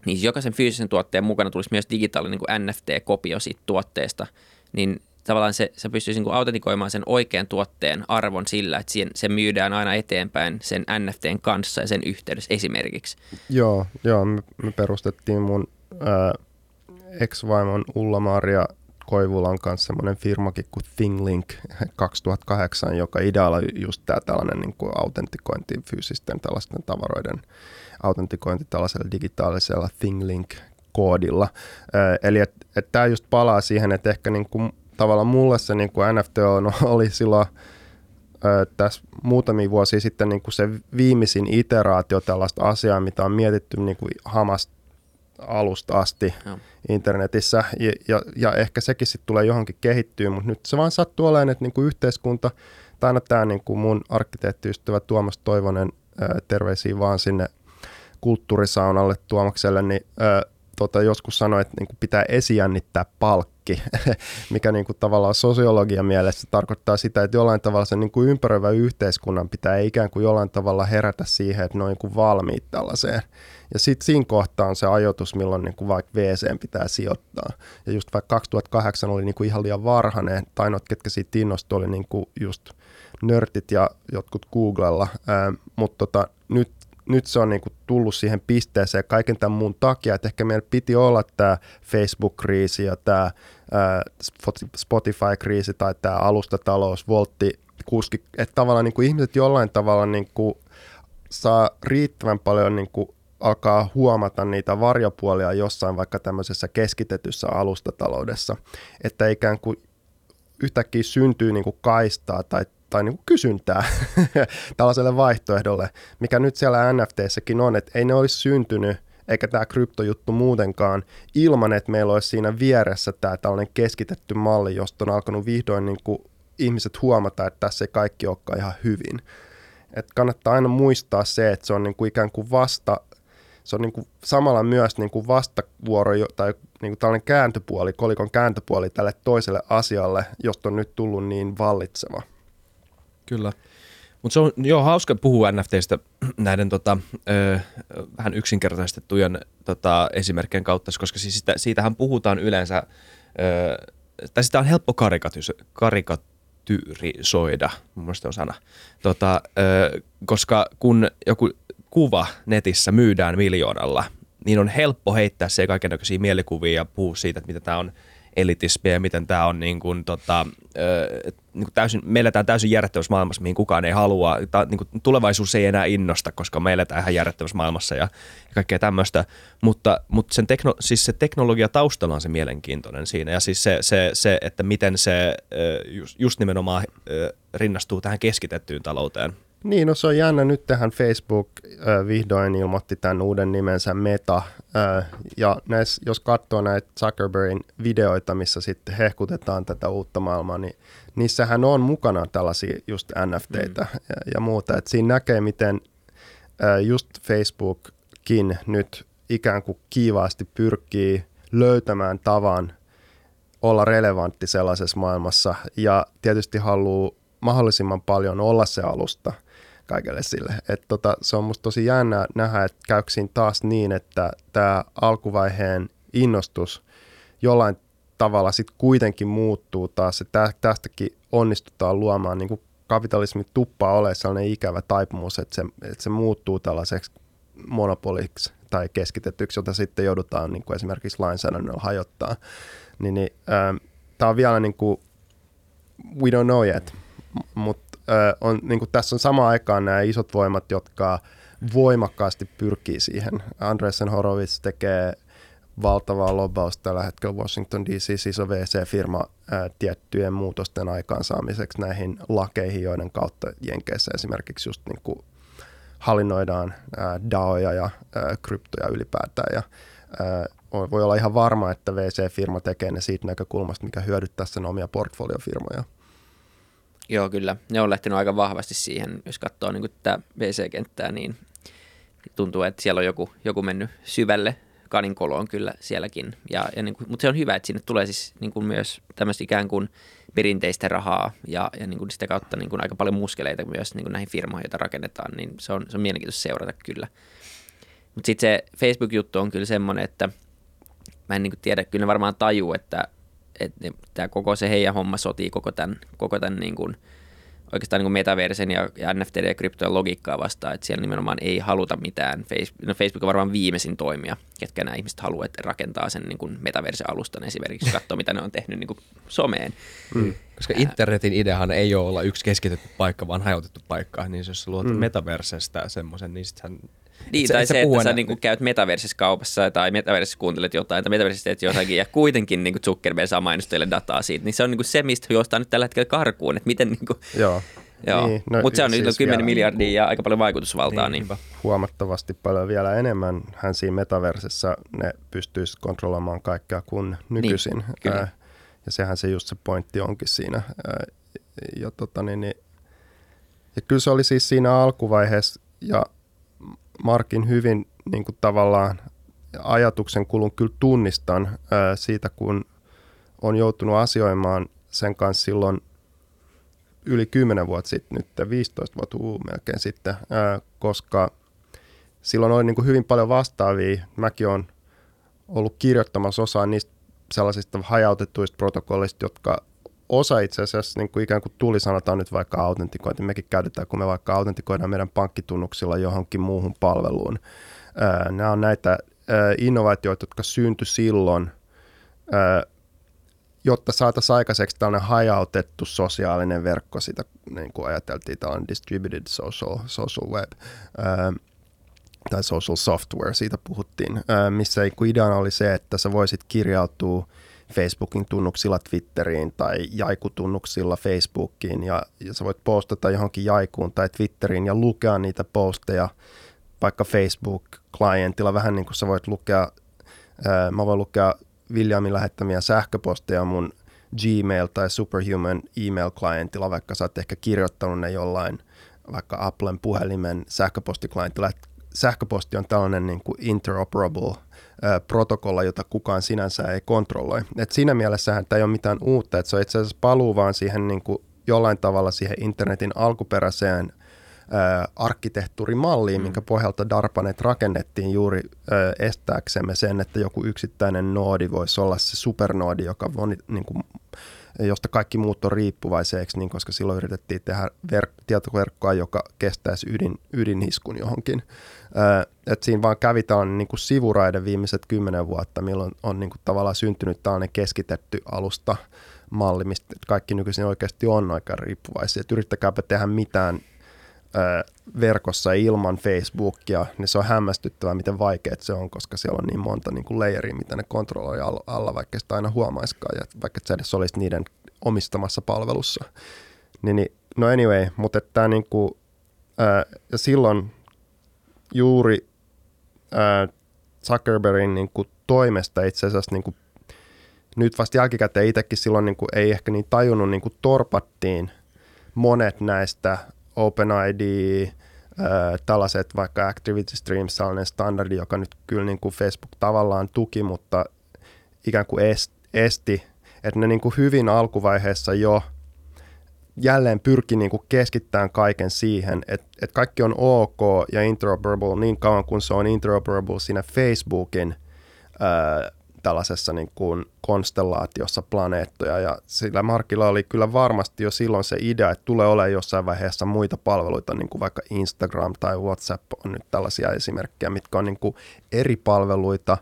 niin jokaisen fyysisen tuotteen mukana tulisi myös digitaalinen niin NFT-kopio siitä tuotteesta, niin tavallaan se, se pystyisi niin autentikoimaan sen oikean tuotteen arvon sillä, että siihen, se myydään aina eteenpäin sen NFTn kanssa ja sen yhteydessä esimerkiksi. Joo, joo me, me perustettiin mun ää, ex-vaimon Ulla-Maria Koivulan kanssa semmoinen firmakin kuin ThingLink 2008, joka idealla just tämä tällainen niin kuin autentikointi fyysisten tällaisten tavaroiden autentikointi tällaisella digitaalisella ThingLink-koodilla. Ää, eli että et tämä just palaa siihen, että ehkä niin kuin, tavallaan mulle se niin kuin NFT on, oli silloin ö, tässä muutamia vuosia sitten niin kuin se viimeisin iteraatio tällaista asiaa, mitä on mietitty niin kuin hamasta alusta asti Joo. internetissä, ja, ja, ja ehkä sekin sitten tulee johonkin kehittyä, mutta nyt se vaan sattuu olemaan, että niin kuin yhteiskunta, tai aina tämä niin kuin mun arkkiteettiystävä Tuomas Toivonen, ää, terveisiä vaan sinne kulttuurisaunalle Tuomakselle, niin ää, tota, joskus sanoi, että niin kuin pitää esijännittää palkki, mikä niin kuin tavallaan sosiologian mielessä tarkoittaa sitä, että jollain tavalla sen niin kuin ympäröivän yhteiskunnan pitää ikään kuin jollain tavalla herätä siihen, että ne on niin kuin valmiit tällaiseen. Ja sitten siinä kohtaa on se ajoitus, milloin niin kuin vaikka WC pitää sijoittaa. Ja just vaikka 2008 oli niin kuin ihan liian varhainen, tai ainoat, ketkä siitä innostui, oli niin kuin just nörtit ja jotkut Googlella, mutta tota, nyt nyt se on niinku tullut siihen pisteeseen kaiken tämän muun takia, että ehkä meillä piti olla tämä Facebook-kriisi ja tämä Spotify-kriisi tai tämä alustatalous, voltti, kuski, että tavallaan niinku ihmiset jollain tavalla niinku saa riittävän paljon niinku alkaa huomata niitä varjopuolia jossain vaikka tämmöisessä keskitetyssä alustataloudessa, että ikään kuin yhtäkkiä syntyy niinku kaistaa tai tai niin kuin kysyntää tällaiselle vaihtoehdolle, mikä nyt siellä NFTssäkin on, että ei ne olisi syntynyt, eikä tämä kryptojuttu muutenkaan, ilman että meillä olisi siinä vieressä tämä tällainen keskitetty malli, josta on alkanut vihdoin niin kuin ihmiset huomata, että tässä ei kaikki olekaan ihan hyvin. Et kannattaa aina muistaa se, että se on niin kuin ikään kuin vasta, se on niin kuin samalla myös niin kuin vastavuoro tai niin kuin tällainen kääntöpuoli, kolikon kääntöpuoli tälle toiselle asialle, josta on nyt tullut niin vallitseva. Kyllä. Mutta se on jo hauska puhua NFTistä näiden tota, ö, vähän yksinkertaistettujen tota, esimerkkien kautta, koska siis sitä, siitähän puhutaan yleensä, ö, tai sitä on helppo karikatys, karikatyyrisoida, mun mielestä on sana, tota, ö, koska kun joku kuva netissä myydään miljoonalla, niin on helppo heittää se kaikenlaisia mielikuvia ja puhua siitä, että mitä tämä on – elitismiä ja miten tämä on niin kuin, tota, niin kuin täysin, me eletään täysin järjettömässä maailmassa, mihin kukaan ei halua. Tää, niin kuin, tulevaisuus ei enää innosta, koska me eletään ihan järjettömässä maailmassa ja, ja kaikkea tämmöistä. Mutta, mutta sen tekno, siis se teknologia taustalla on se mielenkiintoinen siinä ja siis se, se, se että miten se just, just nimenomaan rinnastuu tähän keskitettyyn talouteen. Niin, no se on jännä. Nyt tähän Facebook äh, vihdoin ilmoitti tämän uuden nimensä Meta. Äh, ja näissä, jos katsoo näitä Zuckerbergin videoita, missä sitten hehkutetaan tätä uutta maailmaa, niin niissähän on mukana tällaisia just NFTitä mm. ja, ja muuta. Et siinä näkee, miten äh, just Facebookkin nyt ikään kuin kiivaasti pyrkii löytämään tavan olla relevantti sellaisessa maailmassa ja tietysti haluaa mahdollisimman paljon olla se alusta – kaikelle sille. Et tota, se on musta tosi jännä nähdä, että käykö taas niin, että tämä alkuvaiheen innostus jollain tavalla sitten kuitenkin muuttuu taas, että tästäkin onnistutaan luomaan niin kuin kapitalismi tuppaa ole sellainen ikävä taipumus, että se, että se muuttuu tällaiseksi monopoliksi tai keskitetyksi, jota sitten joudutaan niin kuin esimerkiksi lainsäädännöllä hajottaa. Niin, niin, ähm, Tämä on vielä niin kuin, we don't know yet, mutta on, niin kuin tässä on samaan aikaan nämä isot voimat, jotka voimakkaasti pyrkii siihen. Andresen Horowitz tekee valtavaa lobbausta tällä hetkellä Washington DC, iso VC-firma ää, tiettyjen muutosten aikaansaamiseksi näihin lakeihin, joiden kautta Jenkeissä esimerkiksi just niin kuin hallinnoidaan ää, DAOja ja ää, kryptoja ylipäätään. Ja, ää, voi olla ihan varma, että VC-firma tekee ne siitä näkökulmasta, mikä hyödyttää sen omia portfoliofirmoja. Joo, kyllä. Ne on lähtenyt aika vahvasti siihen, jos katsoo niin tätä VC-kenttää, niin tuntuu, että siellä on joku, joku mennyt syvälle kaninkoloon kyllä sielläkin. Ja, ja niin kuin, mutta se on hyvä, että sinne tulee siis niin kuin myös tämmöistä ikään kuin perinteistä rahaa ja, ja niin kuin sitä kautta niin kuin aika paljon muskeleita myös niin kuin näihin firmoihin, joita rakennetaan, niin se on, se on mielenkiintoista seurata kyllä. Mutta sitten se Facebook-juttu on kyllä semmoinen, että mä en niin kuin tiedä, kyllä ne varmaan tajuu, että että tämä koko se heidän homma sotii koko tämän, koko tämän niin kuin, oikeastaan niin kuin metaversen ja, ja NFT ja kryptojen logiikkaa vastaan, että siellä nimenomaan ei haluta mitään. Facebook, no Facebook on varmaan viimeisin toimija, ketkä nämä ihmiset haluaa, että rakentaa sen niin kuin metaversen alustan esimerkiksi, katsoo mitä ne on tehnyt niin kuin someen. Mm. Koska internetin ideahan ei ole olla yksi keskitetty paikka, vaan hajautettu paikka, niin jos sä luot mm. metaversestä semmoisen, niin sitten niin, tai se, se että sä niin käyt metaversissä kaupassa tai metaversissä kuuntelet jotain tai metaversissa teet jotakin ja kuitenkin niin Zuckerberg saa mainostajille dataa siitä, niin se on niin se, mistä juostaa nyt tällä hetkellä karkuun, että miten niin kuin, Joo. Joo, niin, no, mutta se on siis nyt 10 miljardia ja aika paljon vaikutusvaltaa. Niin, niin. Huomattavasti paljon vielä enemmän hän siinä metaversessa ne pystyisi kontrolloimaan kaikkea kuin nykyisin. Niin, kyllä. ja sehän se just se pointti onkin siinä. ja, tota, niin, niin, ja kyllä se oli siis siinä alkuvaiheessa ja Markin hyvin niin kuin tavallaan ajatuksen kulun kyllä tunnistan ää, siitä, kun on joutunut asioimaan sen kanssa silloin yli 10 vuotta sitten, nyt 15 vuotta uu, melkein sitten, ää, koska silloin oli niin kuin hyvin paljon vastaavia. Mäkin olen ollut kirjoittamassa osaa niistä sellaisista hajautetuista protokollista, jotka osa itse asiassa niin kuin ikään kuin tuli, sanotaan nyt vaikka autentikointi, mekin käytetään, kun me vaikka autentikoidaan meidän pankkitunnuksilla johonkin muuhun palveluun. Nämä on näitä innovaatioita, jotka syntyi silloin, jotta saataisiin aikaiseksi tällainen hajautettu sosiaalinen verkko, sitä niin kuin ajateltiin, tällainen distributed social, social web tai social software, siitä puhuttiin, missä ideana oli se, että sä voisit kirjautua Facebookin tunnuksilla Twitteriin tai jaikutunnuksilla Facebookiin ja, ja sä voit postata johonkin jaikuun tai Twitteriin ja lukea niitä posteja vaikka Facebook-klientilla, vähän niin kuin sä voit lukea, ää, mä voin lukea Williamin lähettämiä sähköposteja mun Gmail tai Superhuman email-klientilla, vaikka sä oot ehkä kirjoittanut ne jollain vaikka Applen puhelimen sähköpostiklientilla. Sähköposti on tällainen niin kuin interoperable protokolla, jota kukaan sinänsä ei kontrolloi. Et siinä mielessähän tämä ei ole mitään uutta, että se on itse asiassa paluu vaan siihen niin kuin jollain tavalla siihen internetin alkuperäiseen ää, arkkitehtuurimalliin, mm. minkä pohjalta DARPANET rakennettiin juuri ää, estääksemme sen, että joku yksittäinen noodi voisi olla se supernoodi, joka on niin kuin, josta kaikki muut on riippuvaiseksi, niin koska silloin yritettiin tehdä ver- tietoverkkoa, joka kestäisi ydin, ydinhiskun johonkin. Ää, et siinä vaan kävi tällainen niin kuin sivuraide viimeiset kymmenen vuotta, milloin on niin kuin tavallaan syntynyt tällainen keskitetty alusta malli, mistä kaikki nykyisin oikeasti on aika riippuvaisia. Et yrittäkääpä tehdä mitään verkossa ilman Facebookia, niin se on hämmästyttävää, miten vaikeaa se on, koska siellä on niin monta niin layeria, mitä ne kontrolloi alla, vaikka sitä aina huomaiskaan, ja vaikka se edes olisi niiden omistamassa palvelussa. Niin, niin no anyway, mutta tämä niin kuin, ää, ja silloin juuri ää, Zuckerbergin niin kuin toimesta itse asiassa niin kuin, nyt vasta jälkikäteen itsekin silloin niin kuin, ei ehkä niin tajunnut, niin kuin torpattiin monet näistä OpenID, äh, tällaiset vaikka Activity Streams, sellainen standardi, joka nyt kyllä niin kuin Facebook tavallaan tuki, mutta ikään kuin esti, että ne niin kuin hyvin alkuvaiheessa jo jälleen pyrki niin kuin keskittämään kaiken siihen, että, että kaikki on ok ja interoperable niin kauan kuin se on interoperable siinä Facebookin ää, tällaisessa niin kuin konstellaatiossa planeettoja. Ja sillä Markilla oli kyllä varmasti jo silloin se idea, että tulee olemaan jossain vaiheessa muita palveluita, niin kuin vaikka Instagram tai WhatsApp on nyt tällaisia esimerkkejä, mitkä on niin kuin eri palveluita,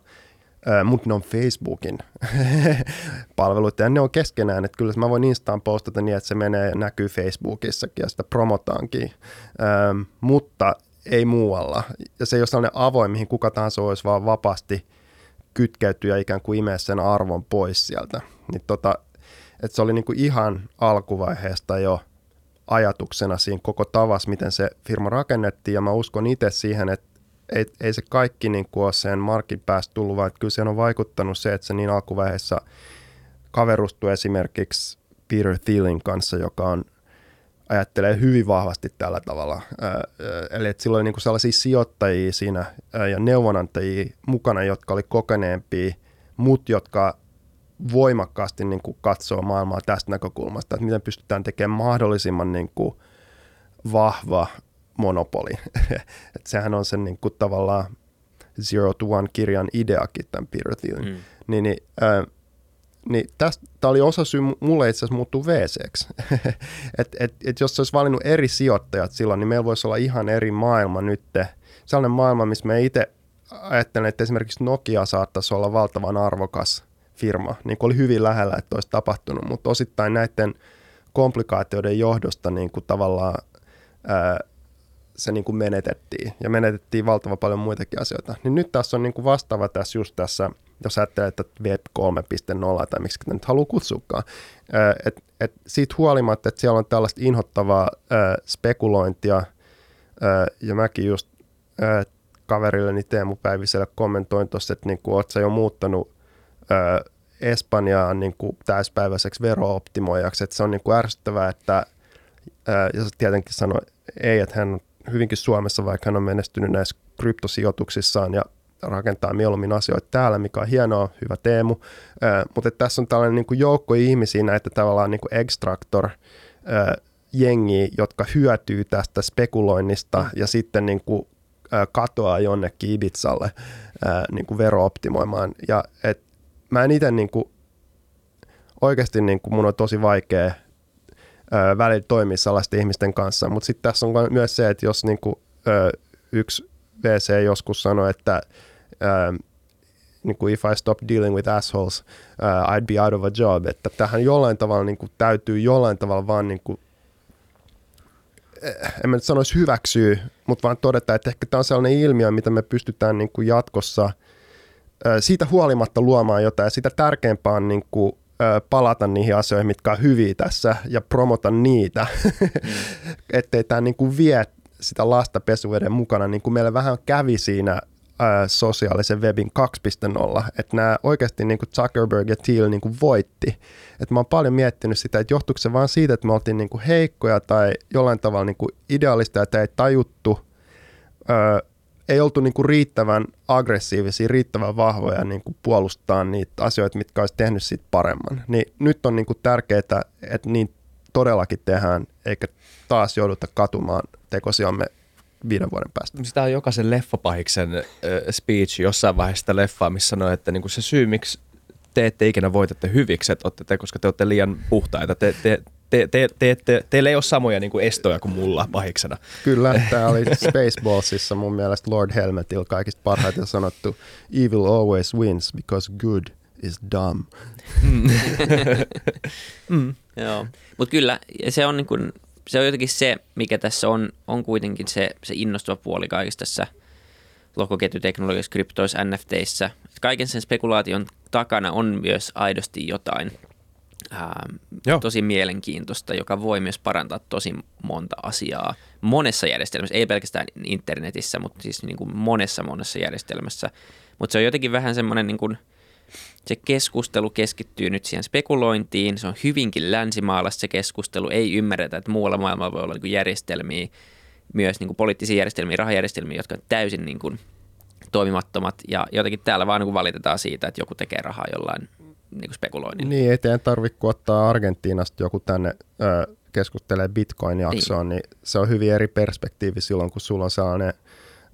mutta ne on Facebookin palveluita ja ne on keskenään, että kyllä mä voin Instaan postata niin, että se menee näkyy Facebookissakin ja sitä promotaankin, mutta ei muualla. Ja se ei ole sellainen avoin, mihin kuka tahansa olisi vaan vapaasti – kytkeytyä ja ikään kuin imeä sen arvon pois sieltä. Niin tota, että se oli niin kuin ihan alkuvaiheesta jo ajatuksena siinä koko tavas, miten se firma rakennettiin, ja mä uskon itse siihen, että ei, ei se kaikki niin kuin ole sen markin päästä tullut, vaan kyllä siihen on vaikuttanut se, että se niin alkuvaiheessa kaverustui esimerkiksi Peter Thielin kanssa, joka on ajattelee hyvin vahvasti tällä tavalla. Eli että silloin niin kuin sellaisia sijoittajia siinä ja neuvonantajia mukana, jotka oli kokeneempia, mutta jotka voimakkaasti niin kuin katsoo maailmaa tästä näkökulmasta, että miten pystytään tekemään mahdollisimman niin kuin vahva monopoli. että sehän on sen niin kuin tavallaan Zero to One kirjan ideakin tämän Peter Thielin. Mm. Niin, niin äh, niin tästä oli osa syy mulle itse asiassa muuttuu VCksi. että et, et jos se olisi valinnut eri sijoittajat silloin, niin meillä voisi olla ihan eri maailma nyt. Sellainen maailma, missä me itse ajattelen, että esimerkiksi Nokia saattaisi olla valtavan arvokas firma, niin kuin oli hyvin lähellä, että olisi tapahtunut, mutta osittain näiden komplikaatioiden johdosta niin kuin tavallaan ää, se niin kuin menetettiin. Ja menetettiin valtava paljon muitakin asioita. Niin nyt tässä on niin kuin vastaava tässä just tässä – jos ajattelee, että Web 3.0 tai miksi nyt haluaa kutsukaan, että et siitä huolimatta, että siellä on tällaista inhottavaa spekulointia, ja mäkin just kaverilleni Teemu Päiviselle kommentoin tuossa, että niin oot sä jo muuttanut Espanjaan niin kuin täyspäiväiseksi verooptimoijaksi, että se on niin kuin ärsyttävää, että ja tietenkin sanoi ei, että hän on hyvinkin Suomessa, vaikka hän on menestynyt näissä kryptosijoituksissaan ja rakentaa mieluummin asioita täällä, mikä on hienoa, hyvä Teemu. Äh, mutta tässä on tällainen niin kuin joukko ihmisiä, näitä tavallaan niin kuin extractor jengi, jotka hyötyy tästä spekuloinnista ja sitten niin kuin, äh, katoaa jonnekin Ibizalle äh, niin kuin vero-optimoimaan. Ja et, mä en itse niin oikeasti niin kuin mun on tosi vaikea välillä toimia sellaisten ihmisten kanssa, mutta sitten tässä on myös se, että jos niin kuin, äh, yksi VC joskus sanoi, että uh, niin if I stop dealing with assholes, uh, I'd be out of a job. Että tähän jollain tavalla niin täytyy jollain tavalla vaan niin en mä nyt sanoisi hyväksyä, mutta vaan todeta, että ehkä tämä on sellainen ilmiö, mitä me pystytään niin kuin jatkossa siitä huolimatta luomaan jotain. Ja sitä tärkeämpää on niin palata niihin asioihin, mitkä on hyviä tässä ja promota niitä, mm. ettei tämä niin kuin vie sitä lasta pesuveden mukana, niin kuin meillä vähän kävi siinä ää, sosiaalisen webin 2.0, että nämä oikeasti niin kuin Zuckerberg ja Thiel niin kuin voitti. Että mä oon paljon miettinyt sitä, että johtuuko se vaan siitä, että me oltiin niin kuin heikkoja tai jollain tavalla niin kuin idealista, että ei tajuttu, ää, ei oltu niin kuin riittävän aggressiivisia, riittävän vahvoja niin kuin puolustaa niitä asioita, mitkä olisi tehnyt siitä paremman. Niin nyt on niin kuin tärkeää, että niin todellakin tehdään, eikä taas jouduta katumaan tekosiamme viiden vuoden päästä. Sitä on jokaisen leffapahiksen speech jossain vaiheessa sitä leffaa, missä sanoo, että niinku se syy, miksi te ette ikinä voitatte hyvikset, olette te, koska te olette liian puhtaita. Te, te, te, te, te, te, teillä ei ole samoja niin kuin estoja kuin mulla pahiksena. Kyllä, tämä oli Spaceballsissa mun mielestä Lord Helmetillä kaikista parhaiten sanottu Evil always wins because good is dumb. Mm. mm. Joo, mutta kyllä se on, niin kuin, se on jotenkin se, mikä tässä on, on kuitenkin se, se innostava puoli kaikessa tässä lohkoketjuteknologiassa, kryptoissa, NFTissä. Kaiken sen spekulaation takana on myös aidosti jotain ää, tosi mielenkiintoista, joka voi myös parantaa tosi monta asiaa monessa järjestelmässä, ei pelkästään internetissä, mutta siis niin kuin monessa monessa järjestelmässä. Mutta se on jotenkin vähän semmoinen niin kuin – se keskustelu keskittyy nyt siihen spekulointiin, se on hyvinkin länsimaalaista se keskustelu, ei ymmärretä, että muualla maailmalla voi olla niin kuin järjestelmiä, myös niin kuin poliittisia järjestelmiä, rahajärjestelmiä, jotka on täysin niin kuin toimimattomat. Ja jotenkin täällä vaan niin kuin valitetaan siitä, että joku tekee rahaa jollain niin kuin spekuloinnin. Niin, ei teidän tarvitse, kun ottaa Argentiinasta joku tänne ö, keskustelee Bitcoin-jaksoon, niin. niin se on hyvin eri perspektiivi silloin, kun sulla on sellainen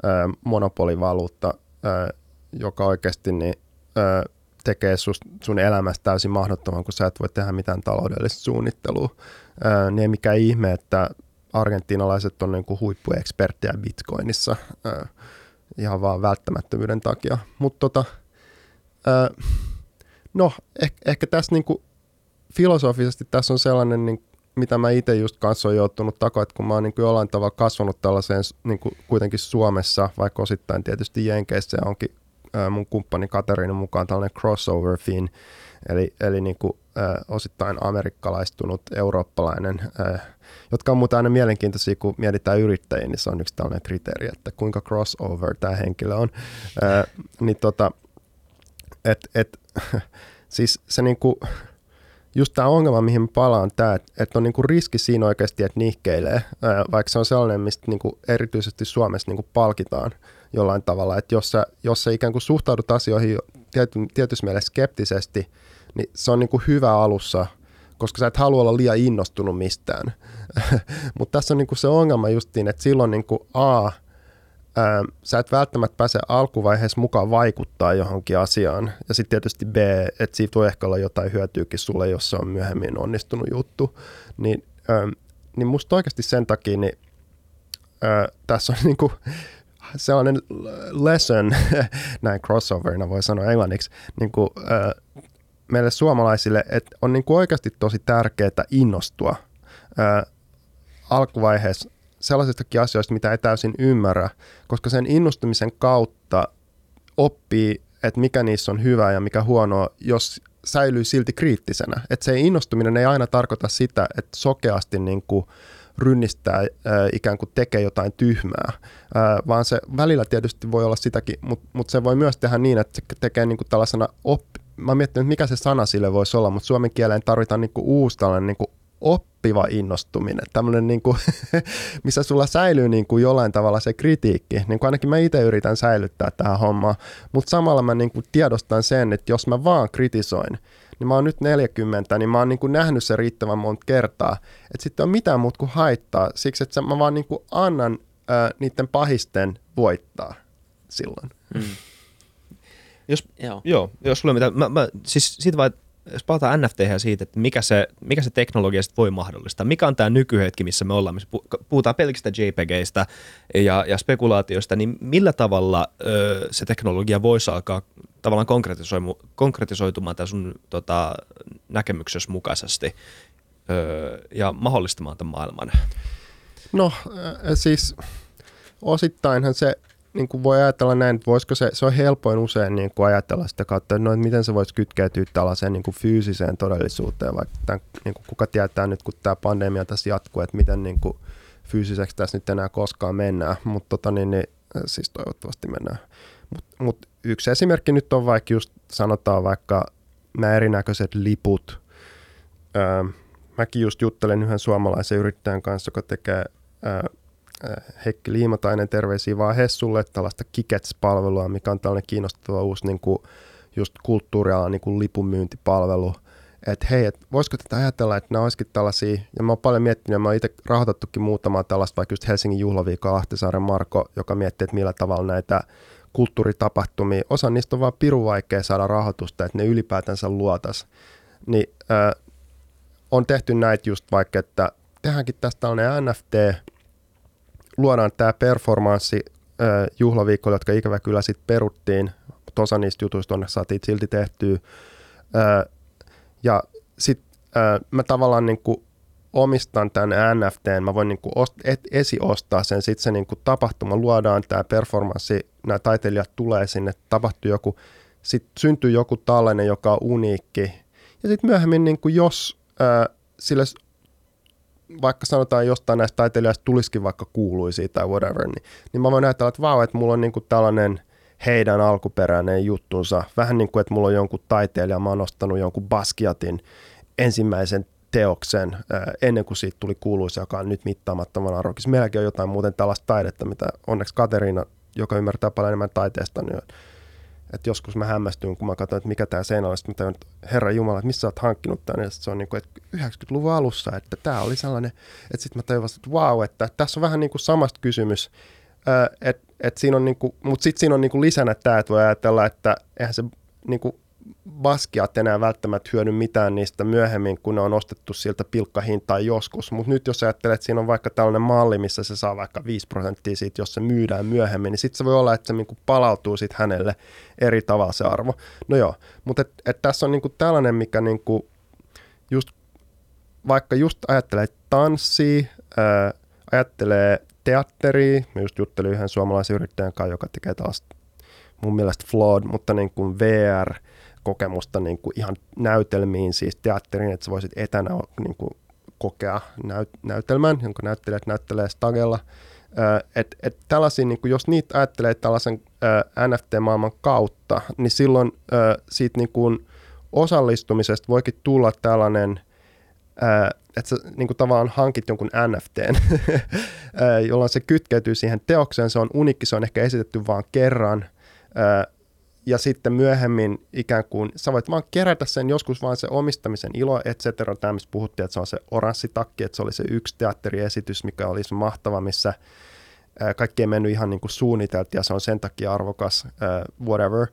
ö, monopolivaluutta, ö, joka oikeasti niin, ö, tekee sus, sun elämästä täysin mahdottoman, kun sä et voi tehdä mitään taloudellista suunnittelua. Ää, niin ei mikään ihme, että argentiinalaiset on niin kuin huippueksperttejä bitcoinissa ää, ihan vaan välttämättömyyden takia. Mutta tota, no, ehkä, ehkä tässä niin kuin filosofisesti tässä on sellainen, niin, mitä mä itse just kanssa olen joutunut takaa, että kun mä oon niin kuin jollain tavalla kasvanut tällaiseen niin kuin kuitenkin Suomessa, vaikka osittain tietysti Jenkeissä onkin mun kumppani Katerinan mukaan tällainen crossover fin, eli, eli niin kuin, äh, osittain amerikkalaistunut eurooppalainen, äh, jotka on muuten aina mielenkiintoisia, kun mietitään yrittäjiä, niin se on yksi tällainen kriteeri, että kuinka crossover tämä henkilö on. Äh, niin tota, et, et, siis se niin kuin, just tämä ongelma, mihin palaan, tämä, että, että on niinku riski siinä oikeasti, että nihkeilee, vaikka se on sellainen, mistä niinku erityisesti Suomessa niinku palkitaan jollain tavalla, että jos jos sä ikään kuin suhtaudut asioihin tiety, tietyssä mielessä skeptisesti, niin se on niinku hyvä alussa, koska sä et halua olla liian innostunut mistään. Mutta tässä on niinku se ongelma justiin, että silloin niinku A, ää, sä et välttämättä pääse alkuvaiheessa mukaan vaikuttaa johonkin asiaan. Ja sitten tietysti B, että siitä voi ehkä olla jotain hyötyykin sulle, jos se on myöhemmin onnistunut juttu. Niin, ää, niin musta oikeasti sen takia, niin ää, tässä on niinku sellainen lesson, näin crossoverina voi sanoa englanniksi, niin kuin, ää, meille suomalaisille, että on niin oikeasti tosi tärkeää innostua ää, alkuvaiheessa sellaisistakin asioista, mitä ei täysin ymmärrä, koska sen innostumisen kautta oppii, että mikä niissä on hyvää ja mikä huonoa, jos säilyy silti kriittisenä. Että se innostuminen ei aina tarkoita sitä, että sokeasti niin kuin rynnistää, äh, ikään kuin tekee jotain tyhmää, äh, vaan se välillä tietysti voi olla sitäkin, mutta mut se voi myös tehdä niin, että se tekee niin kuin tällaisena oppi. Mä mietin, mikä se sana sille voisi olla, mutta suomen kieleen tarvitaan niin kuin uusi tällainen niin kuin oppiva innostuminen, tämmöinen, niin kuin, missä sulla säilyy niin kuin jollain tavalla se kritiikki, niin kuin ainakin mä itse yritän säilyttää tähän hommaan, mutta samalla mä niin kuin tiedostan sen, että jos mä vaan kritisoin, niin mä oon nyt 40, niin mä oon niin kuin nähnyt se riittävän monta kertaa, että sitten on mitään muuta kuin haittaa, siksi että mä vaan niin kuin annan ää, niiden pahisten voittaa silloin. Mm. Jos, joo. joo, jos sulla mitä, mä, mä, siis siitä vaan, jos palataan NFT siitä, että mikä se, mikä se teknologia voi mahdollistaa, mikä on tämä nykyhetki, missä me ollaan, missä puhutaan pelkästään JPGistä ja, ja spekulaatioista, niin millä tavalla ö, se teknologia voisi alkaa tavallaan konkretisoitumaan tämän sun tota, näkemyksessä mukaisesti ö, ja mahdollistamaan tämän maailman? No siis osittainhan se niin kuin voi ajatella näin, että voisiko se, se on helpoin usein niin kuin ajatella sitä kautta, että, no, että miten se voisi kytkeytyä tällaiseen niin kuin fyysiseen todellisuuteen, vaikka tämän, niin kuin kuka tietää nyt, kun tämä pandemia tässä jatkuu, että miten niin kuin fyysiseksi tässä nyt enää koskaan mennään, mutta tota, niin, niin, siis toivottavasti mennään. Mutta mut yksi esimerkki nyt on vaikka just sanotaan vaikka nämä erinäköiset liput. Öö, mäkin just juttelen yhden suomalaisen yrittäjän kanssa, joka tekee öö, Heikki Liimatainen, terveisiä vaan Hessulle, tällaista Kikets-palvelua, mikä on tällainen kiinnostava uusi niin kuin, just kulttuurialan niin kuin lipunmyyntipalvelu. Että hei, et voisiko tätä ajatella, että nämä olisikin tällaisia, ja mä oon paljon miettinyt, ja mä oon itse rahoitettukin muutamaa tällaista, vaikka just Helsingin juhlaviikko Ahtisaaren Marko, joka miettii, että millä tavalla näitä kulttuuritapahtumia, osa niistä on vaan piru vaikea saada rahoitusta, että ne ylipäätänsä luotas. Niin äh, on tehty näitä just vaikka, että tehdäänkin tästä tällainen NFT, luodaan tämä performanssi juhlaviikko, jotka ikävä kyllä sitten peruttiin, mutta osa niistä jutuista on saatiin silti tehtyä. Ja sitten mä tavallaan niin kuin omistan tämän NFT, mä voin niin kuin ost, et, esiostaa sen, sitten se niin kuin tapahtuma, luodaan tämä performanssi, nämä taiteilijat tulee sinne, tapahtuu joku, sitten syntyy joku tällainen, joka on uniikki. Ja sitten myöhemmin, niin kuin jos äh, sille vaikka sanotaan jostain näistä taiteilijoista tulisikin vaikka kuuluisia tai whatever, niin, niin mä voin ajatella, että vau, että mulla on niin kuin tällainen heidän alkuperäinen juttunsa. Vähän niin kuin, että mulla on jonkun taiteilija, mä oon ostanut jonkun Basquiatin ensimmäisen teoksen ennen kuin siitä tuli kuuluisa, joka on nyt mittaamattoman arvokas. Meilläkin on jotain muuten tällaista taidetta, mitä onneksi Kateriina, joka ymmärtää paljon enemmän taiteesta, niin että joskus mä hämmästyin, kun mä katsoin, että mikä tämä seinä on, sitten mä tajuin, että Herra Jumala, että missä sä oot hankkinut tämän, ja se on niin kuin, että 90-luvun alussa, että tämä oli sellainen, että sitten mä tajuin että wow, että tässä on vähän niin kuin samasta kysymys, että et siinä on niin kuin, mutta sitten siinä on niin kuin lisänä tämä, että voi ajatella, että eihän se niin kuin baskiat enää välttämättä hyödy mitään niistä myöhemmin, kun ne on ostettu siltä pilkkahintaa joskus. Mutta nyt jos ajattelet, että siinä on vaikka tällainen malli, missä se saa vaikka 5 prosenttia siitä, jos se myydään myöhemmin, niin sitten se voi olla, että se niinku palautuu sitten hänelle eri tavalla se arvo. No joo, mutta et, et tässä on niinku tällainen, mikä niinku just, vaikka just ajattelee tanssia, ää, ajattelee teatteria, mä just juttelin yhden suomalaisen yrittäjän kanssa, joka tekee taas mun mielestä flawed, mutta niin kuin VR – kokemusta niin kuin ihan näytelmiin, siis teatteriin, että sä voisit etänä niin kuin kokea näyt, näytelmän, jonka näyttelijät näyttelee stagella. Et, et niin kuin jos niitä ajattelee tällaisen äh, NFT-maailman kautta, niin silloin äh, siitä niin kuin osallistumisesta voikin tulla tällainen, että sä niin kuin tavallaan hankit jonkun NFTn, jolloin se kytkeytyy siihen teokseen, se on unikki, se on ehkä esitetty vain kerran, ja sitten myöhemmin ikään kuin, sä voit vaan kerätä sen joskus vaan se omistamisen ilo, et cetera, tämä missä puhuttiin, että se on se oranssi takki, että se oli se yksi teatteriesitys, mikä oli se mahtava, missä kaikki ei mennyt ihan niin kuin suunniteltiin ja se on sen takia arvokas, whatever.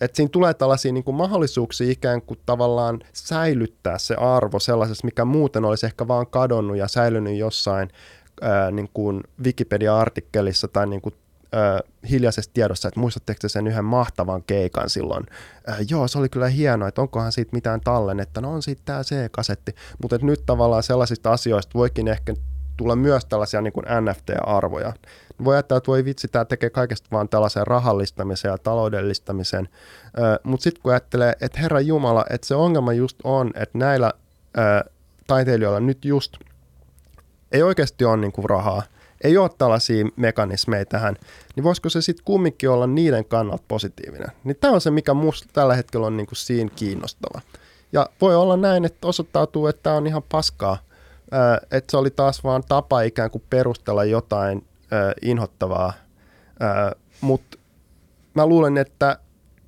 Että siinä tulee tällaisia niin kuin mahdollisuuksia ikään kuin tavallaan säilyttää se arvo sellaisessa, mikä muuten olisi ehkä vaan kadonnut ja säilynyt jossain niin kuin Wikipedia-artikkelissa tai niin kuin äh, hiljaisessa tiedossa, että muistatteko sen yhden mahtavan keikan silloin? Äh, joo, se oli kyllä hienoa, että onkohan siitä mitään tallennetta. No on siitä tämä C-kasetti. Mutta nyt tavallaan sellaisista asioista voikin ehkä tulla myös tällaisia niin kuin NFT-arvoja. Voi ajatella, että voi vitsi, tämä tekee kaikesta vaan tällaisen rahallistamisen ja taloudellistamisen. Mutta sitten kun ajattelee, että Herra Jumala, että se ongelma just on, että näillä äh, taiteilijoilla nyt just ei oikeasti ole niin kuin rahaa – ei ole tällaisia mekanismeja tähän, niin voisiko se sitten kumminkin olla niiden kannalta positiivinen? Niin tämä on se, mikä minusta tällä hetkellä on niin kuin siinä kiinnostava. Ja voi olla näin, että osoittautuu, että tämä on ihan paskaa, että se oli taas vaan tapa ikään kuin perustella jotain inhottavaa, mutta mä luulen, että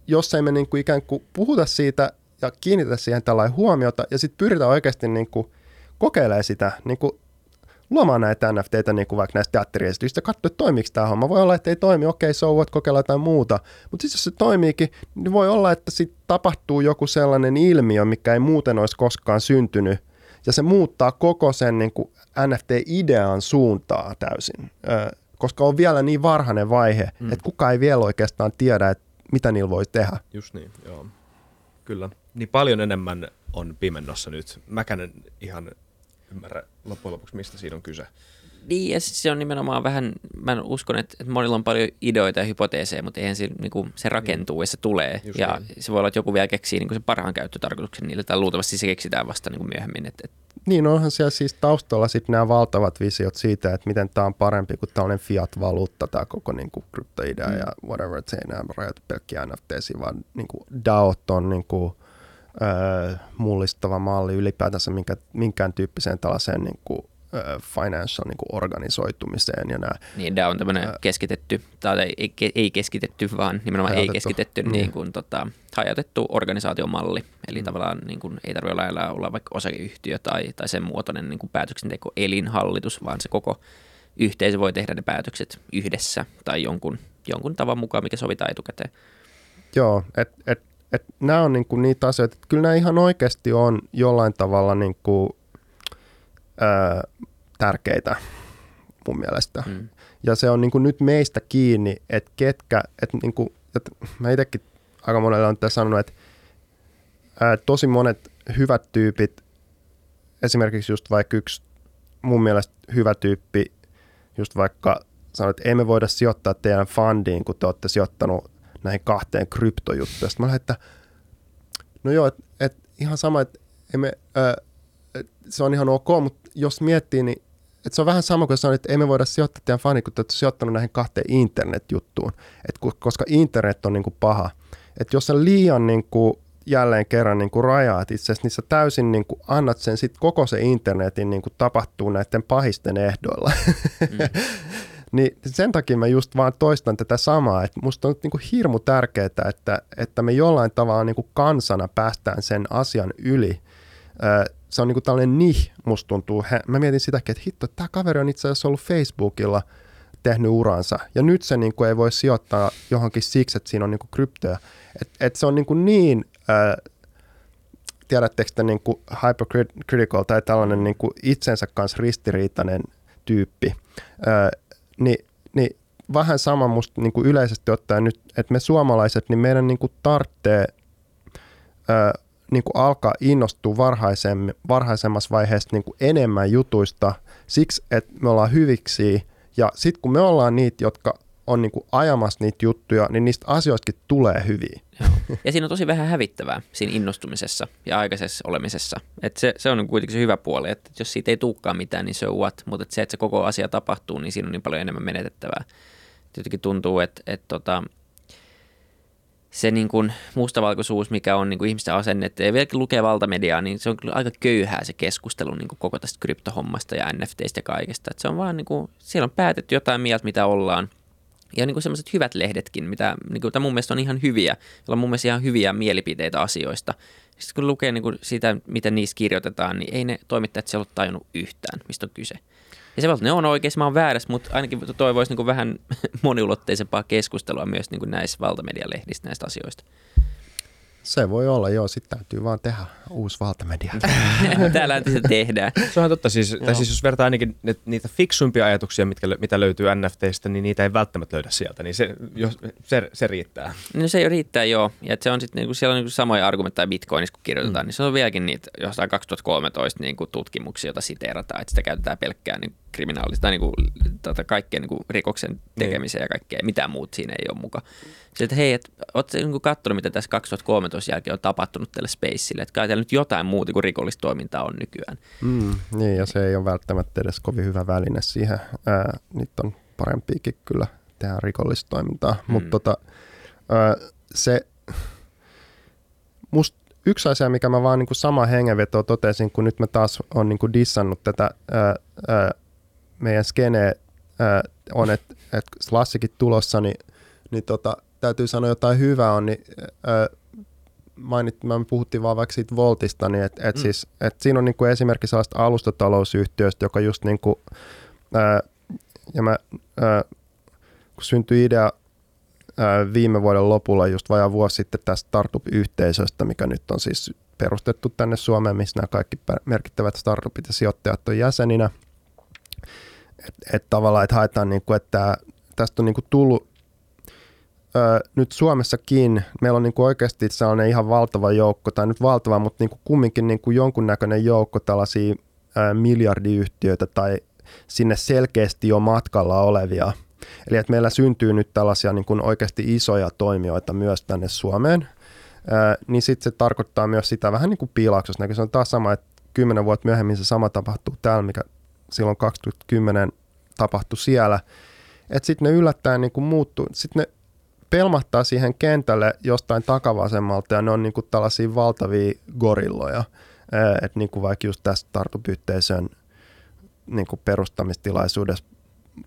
jos ei me niin ikään kuin puhuta siitä ja kiinnitä siihen tällainen huomiota ja sitten pyritään oikeasti niin kokeilemaan sitä, niin kuin luomaan näitä NFTitä niin kuin vaikka näistä teatteriesityistä ja katsoa, että toimiiko tämä homma. Voi olla, että ei toimi, okei, so what, kokeilla jotain muuta. Mutta siis jos se toimiikin, niin voi olla, että sitten tapahtuu joku sellainen ilmiö, mikä ei muuten olisi koskaan syntynyt, ja se muuttaa koko sen niin kuin NFT-idean suuntaa täysin, ö, koska on vielä niin varhainen vaihe, mm. että kukaan ei vielä oikeastaan tiedä, että mitä niillä voi tehdä. Just niin, joo. Kyllä. Niin paljon enemmän on pimennossa nyt. Mäkään ihan ymmärrä loppujen lopuksi, mistä siinä on kyse. Niin, ja se on nimenomaan vähän, mä uskon, että, että monilla on paljon ideoita ja hypoteeseja, mutta eihän se, niin kuin, se rakentuu ja se tulee. Just ja niin. se voi olla, että joku vielä keksii niin kuin sen parhaan käyttötarkoituksen niille, tai luultavasti se keksitään vasta niin kuin myöhemmin. Että, että Niin, onhan siellä siis taustalla sitten nämä valtavat visiot siitä, että miten tämä on parempi kuin tällainen fiat-valuutta, tämä koko niin kuin kryptoidea mm. ja whatever, että se ei enää rajoitu pelkkiä NFTisiin, vaan niin kuin DAOt on niin kuin, mullistava malli ylipäätänsä minkä, minkään tyyppiseen tällaiseen niin kuin, financial niin kuin organisoitumiseen. Ja nämä, niin, tämä on tämmöinen keskitetty, tai ei, ei keskitetty, vaan nimenomaan hajautettu. ei keskitetty, niin. niin kuin, tota, hajautettu organisaatiomalli. Eli mm. tavallaan niin kuin, ei tarvitse olla, olla vaikka osakeyhtiö tai, tai sen muotoinen niin kuin päätöksenteko elinhallitus, vaan se koko yhteisö voi tehdä ne päätökset yhdessä tai jonkun, jonkun tavan mukaan, mikä sovitaan etukäteen. Joo, että et, et, nämä on niinku niitä asioita, että kyllä nämä ihan oikeasti on jollain tavalla niinku, ää, tärkeitä mun mielestä. Mm. Ja se on niin kuin nyt meistä kiinni, että ketkä, että, niin kuin, että mä itsekin aika monelle on tässä sanonut, että ää, tosi monet hyvät tyypit, esimerkiksi just vaikka yksi mun mielestä hyvä tyyppi, just vaikka sanoi, että emme voida sijoittaa teidän fundiin, kun te olette sijoittanut näihin kahteen kryptojuttuun. Sitten mä lähdin, että no joo, että et ihan sama, että emme, ää, se on ihan ok, mutta jos miettii, niin että se on vähän sama kuin sanoit, että emme voida sijoittaa teidän fani, kun te olette sijoittanut näihin kahteen internet-juttuun, et koska internet on niin kuin paha. Että jos sä liian niin kuin jälleen kerran niin kuin rajaat itse asiassa, niin sä täysin niin kuin annat sen sit koko se internetin niin kuin tapahtuu näiden pahisten ehdoilla. Mm. niin sen takia mä just vaan toistan tätä samaa, että musta on niin kuin hirmu tärkeää, että, että me jollain tavalla niin kuin kansana päästään sen asian yli se on niinku tällainen nih, musta tuntuu. Mä mietin sitäkin, että hitto, tämä kaveri on itse asiassa ollut Facebookilla tehnyt uransa. Ja nyt se niinku ei voi sijoittaa johonkin siksi, että siinä on niinku kryptoja. Et, et se on niinku niin, äh, tiedättekö te niinku hypercritical tai tällainen niinku itsensä kanssa ristiriitainen tyyppi. Äh, niin, niin vähän sama musta niinku yleisesti ottaen nyt, että me suomalaiset, niin meidän niinku tarvitsee niin kuin alkaa innostua varhaisemmassa vaiheessa niin kuin enemmän jutuista siksi, että me ollaan hyviksi ja sitten kun me ollaan niitä, jotka on niin kuin ajamassa niitä juttuja, niin niistä asioistakin tulee hyviä. Ja siinä on tosi vähän hävittävää siinä innostumisessa ja aikaisessa olemisessa. Et se, se on kuitenkin se hyvä puoli, että jos siitä ei tulekaan mitään, niin se on what. Mutta se, että se koko asia tapahtuu, niin siinä on niin paljon enemmän menetettävää. Jotenkin tuntuu, että, että tota, se niin kuin mustavalkoisuus, mikä on niin kuin ihmisten asennetta ja vieläkin lukee valtamediaa, niin se on kyllä aika köyhää se keskustelu niin kuin koko tästä kryptohommasta ja NFTistä ja kaikesta. Että se on vaan niin kuin, siellä on päätetty jotain mieltä, mitä ollaan. Ja niin kuin sellaiset hyvät lehdetkin, mitä niin kuin, mun mielestä on ihan hyviä, joilla on mun mielestä ihan hyviä mielipiteitä asioista. Sitten kun lukee niin kuin sitä, miten niissä kirjoitetaan, niin ei ne toimittajat siellä ole tajunnut yhtään, mistä on kyse. Ja se ne on oikeassa, mä oon väärässä, mutta ainakin toivoisi niin vähän moniulotteisempaa keskustelua myös niin kuin näissä valtamedialehdistä näistä asioista. Se voi olla, joo. Sitten täytyy vaan tehdä uusi valtamedia. Täällä se tehdään. Se on totta. Siis, tai siis jos vertaa ainakin niitä fiksumpia ajatuksia, mitkä, mitä löytyy NFTistä, niin niitä ei välttämättä löydä sieltä. Niin se, jos, se, se riittää. No se jo riittää, joo. Ja se on sitten, niin siellä on niin samoja argumentteja Bitcoinissa, kun kirjoitetaan, mm. niin se on vieläkin niitä jostain 2013 niin kuin tutkimuksia, joita siteerataan, että sitä käytetään pelkkää niin kriminaalista tai niin kuin, tota, kaikkea niin kuin rikoksen tekemiseen niin. ja kaikkea. Mitään muut siinä ei ole mukaan. Sitten, että hei, et, ootko niin katsonut, mitä tässä 2013 jälkeen on tapahtunut tälle Spacelle? Että kai nyt jotain muuta kuin rikollista toimintaa on nykyään. Mm, niin, ja se ei ole välttämättä edes kovin hyvä väline siihen. Ää, nyt on parempiakin kyllä tehdä rikollista toimintaa. Mm. Mutta tota, ää, se, must yksi asia, mikä mä vaan niin kuin sama hengenveto totesin, kun nyt mä taas on niin kuin dissannut tätä ää, ää, meidän skeneä, on, että et Slassikin tulossa, niin, niin tota, täytyy sanoa jotain hyvää on, niin ää, mainit, me puhuttiin vaan vaikka siitä Voltista, niin että et mm. siis, et siinä on niinku esimerkki sellaista alustatalousyhtiöstä, joka just niinku, ää, ja mä, ää, kun syntyi idea ää, viime vuoden lopulla, just vajaa vuosi sitten tästä startup-yhteisöstä, mikä nyt on siis perustettu tänne Suomeen, missä nämä kaikki merkittävät startupit ja sijoittajat on jäseninä. Että et tavallaan, että haetaan, niinku, että tästä on niinku tullut ö, nyt Suomessakin meillä on niin kuin oikeasti sellainen ihan valtava joukko, tai nyt valtava, mutta niin kuin kumminkin niin kuin jonkunnäköinen joukko tällaisia ö, miljardiyhtiöitä tai sinne selkeästi jo matkalla olevia. Eli että meillä syntyy nyt tällaisia niin kuin oikeasti isoja toimijoita myös tänne Suomeen, ö, niin sitten se tarkoittaa myös sitä vähän niin kuin piilauksessa. Se on taas sama, että kymmenen vuotta myöhemmin se sama tapahtuu täällä, mikä silloin 2010 tapahtui siellä. Että sitten ne yllättäen niin kuin muuttuu. Sitten ne pelmahtaa siihen kentälle jostain takavasemmalta ja ne on niin kuin tällaisia valtavia gorilloja. Että niin kuin vaikka just tässä startup-yhteisön niin kuin perustamistilaisuudessa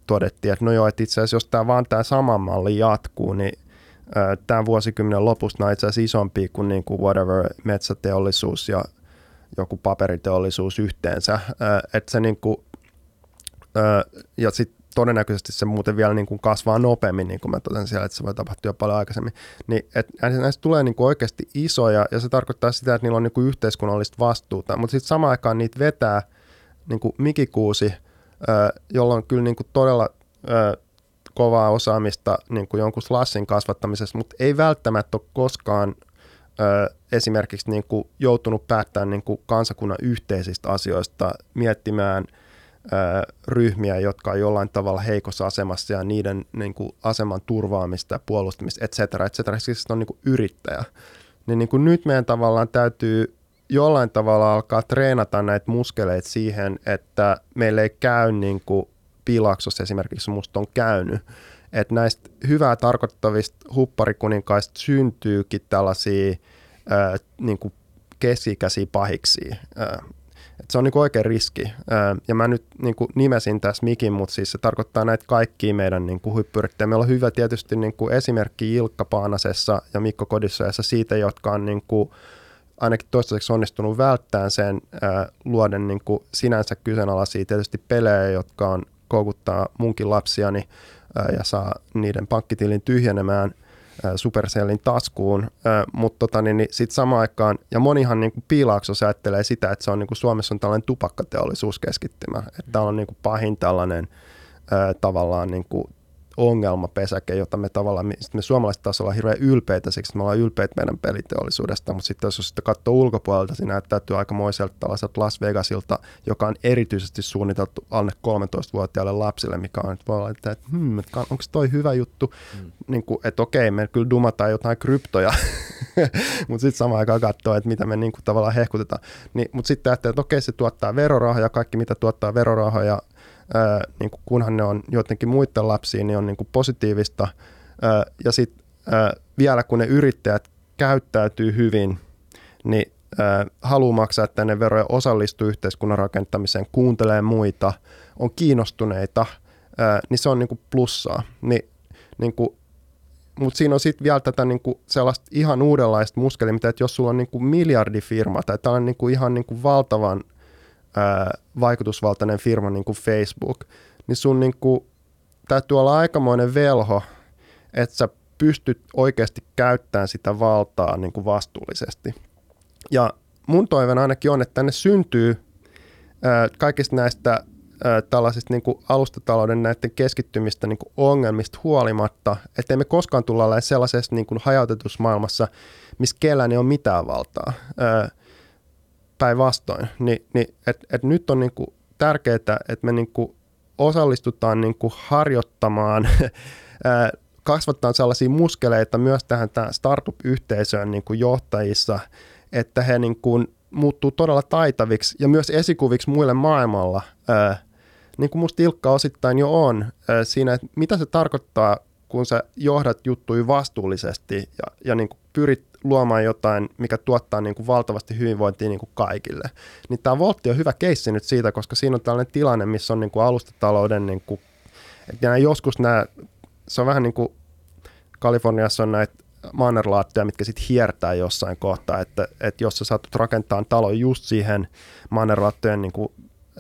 todettiin, että no joo, että itse asiassa jos tämä vaan tämä sama malli jatkuu, niin tämän vuosikymmenen lopussa on itse asiassa isompi kuin, niin kuin whatever metsäteollisuus ja joku paperiteollisuus yhteensä. Että se niin kuin, ja sitten todennäköisesti se muuten vielä niin kuin kasvaa nopeammin, niin kuin mä totesin siellä, että se voi tapahtua jo paljon aikaisemmin. Niin, että näistä tulee niin kuin oikeasti isoja, ja se tarkoittaa sitä, että niillä on niin kuin yhteiskunnallista vastuuta, mutta sitten samaan aikaan niitä vetää niin kuin mikikuusi, jolla on kyllä niin kuin todella kovaa osaamista niin kuin jonkun slassin kasvattamisessa, mutta ei välttämättä ole koskaan ö, esimerkiksi niin kuin joutunut päättämään niin kuin kansakunnan yhteisistä asioista, miettimään ryhmiä, jotka on jollain tavalla heikossa asemassa ja niiden niin kuin aseman turvaamista ja puolustamista, et cetera, et cetera. Siis on niin kuin yrittäjä. Niin, niin kuin nyt meidän tavallaan täytyy jollain tavalla alkaa treenata näitä muskeleita siihen, että meillä ei käy niin kuin Pilaksossa esimerkiksi musta on käynyt, että näistä hyvää tarkoittavista hupparikuninkaista syntyykin tällaisia ää, niin kuin keskikäisiä pahiksi. Ää, se on niin oikein riski. Ja mä nyt niin kuin nimesin tässä mikin, mutta siis se tarkoittaa näitä kaikkia meidän niin kuin hyppyrittäjä. Meillä on hyvä tietysti niin kuin esimerkki Ilkka Paanasessa ja Mikko Kodissojassa siitä, jotka on niin kuin, ainakin toistaiseksi onnistunut välttämään sen luoden niin sinänsä kyseenalaisia tietysti pelejä, jotka on koukuttaa munkin lapsiani ja saa niiden pankkitilin tyhjenemään Supercellin taskuun, mutta tota, niin, niin sitten samaan aikaan, ja monihan niin piilaakso ajattelee sitä, että se on niin kuin Suomessa on tällainen tupakkateollisuuskeskittymä, että täällä on niin kuin pahin tällainen tavallaan niin kuin ongelmapesäke, jota me tavallaan, me suomalaiset taas ollaan hirveän ylpeitä, siksi me ollaan ylpeitä meidän peliteollisuudesta, mutta sitten jos sitten katsoo ulkopuolelta, siinä näyttäytyy aikamoiselta tällaiselta Las Vegasilta, joka on erityisesti suunniteltu alle 13-vuotiaille lapsille, mikä on, että voi olla, että, että hmm, onko toi hyvä juttu, mm. niin kuin, että okei, me kyllä dumataan jotain kryptoja, mutta sitten samaan aikaan katsoo, että mitä me niin kuin, tavallaan hehkutetaan. Niin, mutta sitten ajattelee, että okei, se tuottaa verorahoja, kaikki mitä tuottaa verorahoja, ää, niin kuin kunhan ne on jotenkin muiden lapsiin, niin on niin kuin positiivista. Ää, ja sitten vielä kun ne yrittäjät käyttäytyy hyvin, niin ää, haluaa maksaa tänne veroja, osallistuu yhteiskunnan rakentamiseen, kuuntelee muita, on kiinnostuneita, ää, niin se on niin kuin plussaa. Ni, niin kuin, mutta siinä on sitten vielä tätä niinku sellaista ihan uudenlaista muskelia, mitä että jos sulla on niinku miljardifirma tai tämä on niinku ihan niinku valtavan – ää, vaikutusvaltainen firma niin kuin Facebook, niin sun niin kuin, täytyy olla aikamoinen velho, että sä pystyt oikeasti käyttämään sitä valtaa niin kuin vastuullisesti. Ja mun toiveen ainakin on, että tänne syntyy ää, kaikista näistä tällaisista niin kuin alustatalouden näiden keskittymistä niin kuin ongelmista huolimatta, että me koskaan tulla sellaisessa niin kuin hajautetussa maailmassa, missä kellään ei ole mitään valtaa. Ää, päinvastoin. Ni, niin, et, et nyt on niinku tärkeää, että me niinku osallistutaan niinku harjoittamaan, kasvattaa sellaisia muskeleita myös tähän startup-yhteisöön niinku johtajissa, että he niinku muuttuu todella taitaviksi ja myös esikuviksi muille maailmalla, niin kuin musta Ilkka osittain jo on, siinä, että mitä se tarkoittaa, kun sä johdat juttui vastuullisesti ja, ja niin kuin pyrit luomaan jotain, mikä tuottaa niin kuin valtavasti hyvinvointia niin kuin kaikille. Niin tämä Voltti on hyvä keissi nyt siitä, koska siinä on tällainen tilanne, missä on niin kuin alustatalouden, niin kuin, että joskus nämä, se on vähän niin kuin Kaliforniassa on näitä mannerlaatteja, mitkä sitten hiertää jossain kohtaa, että, että jos sä saat rakentaa talon just siihen mannerlaattojen niin kuin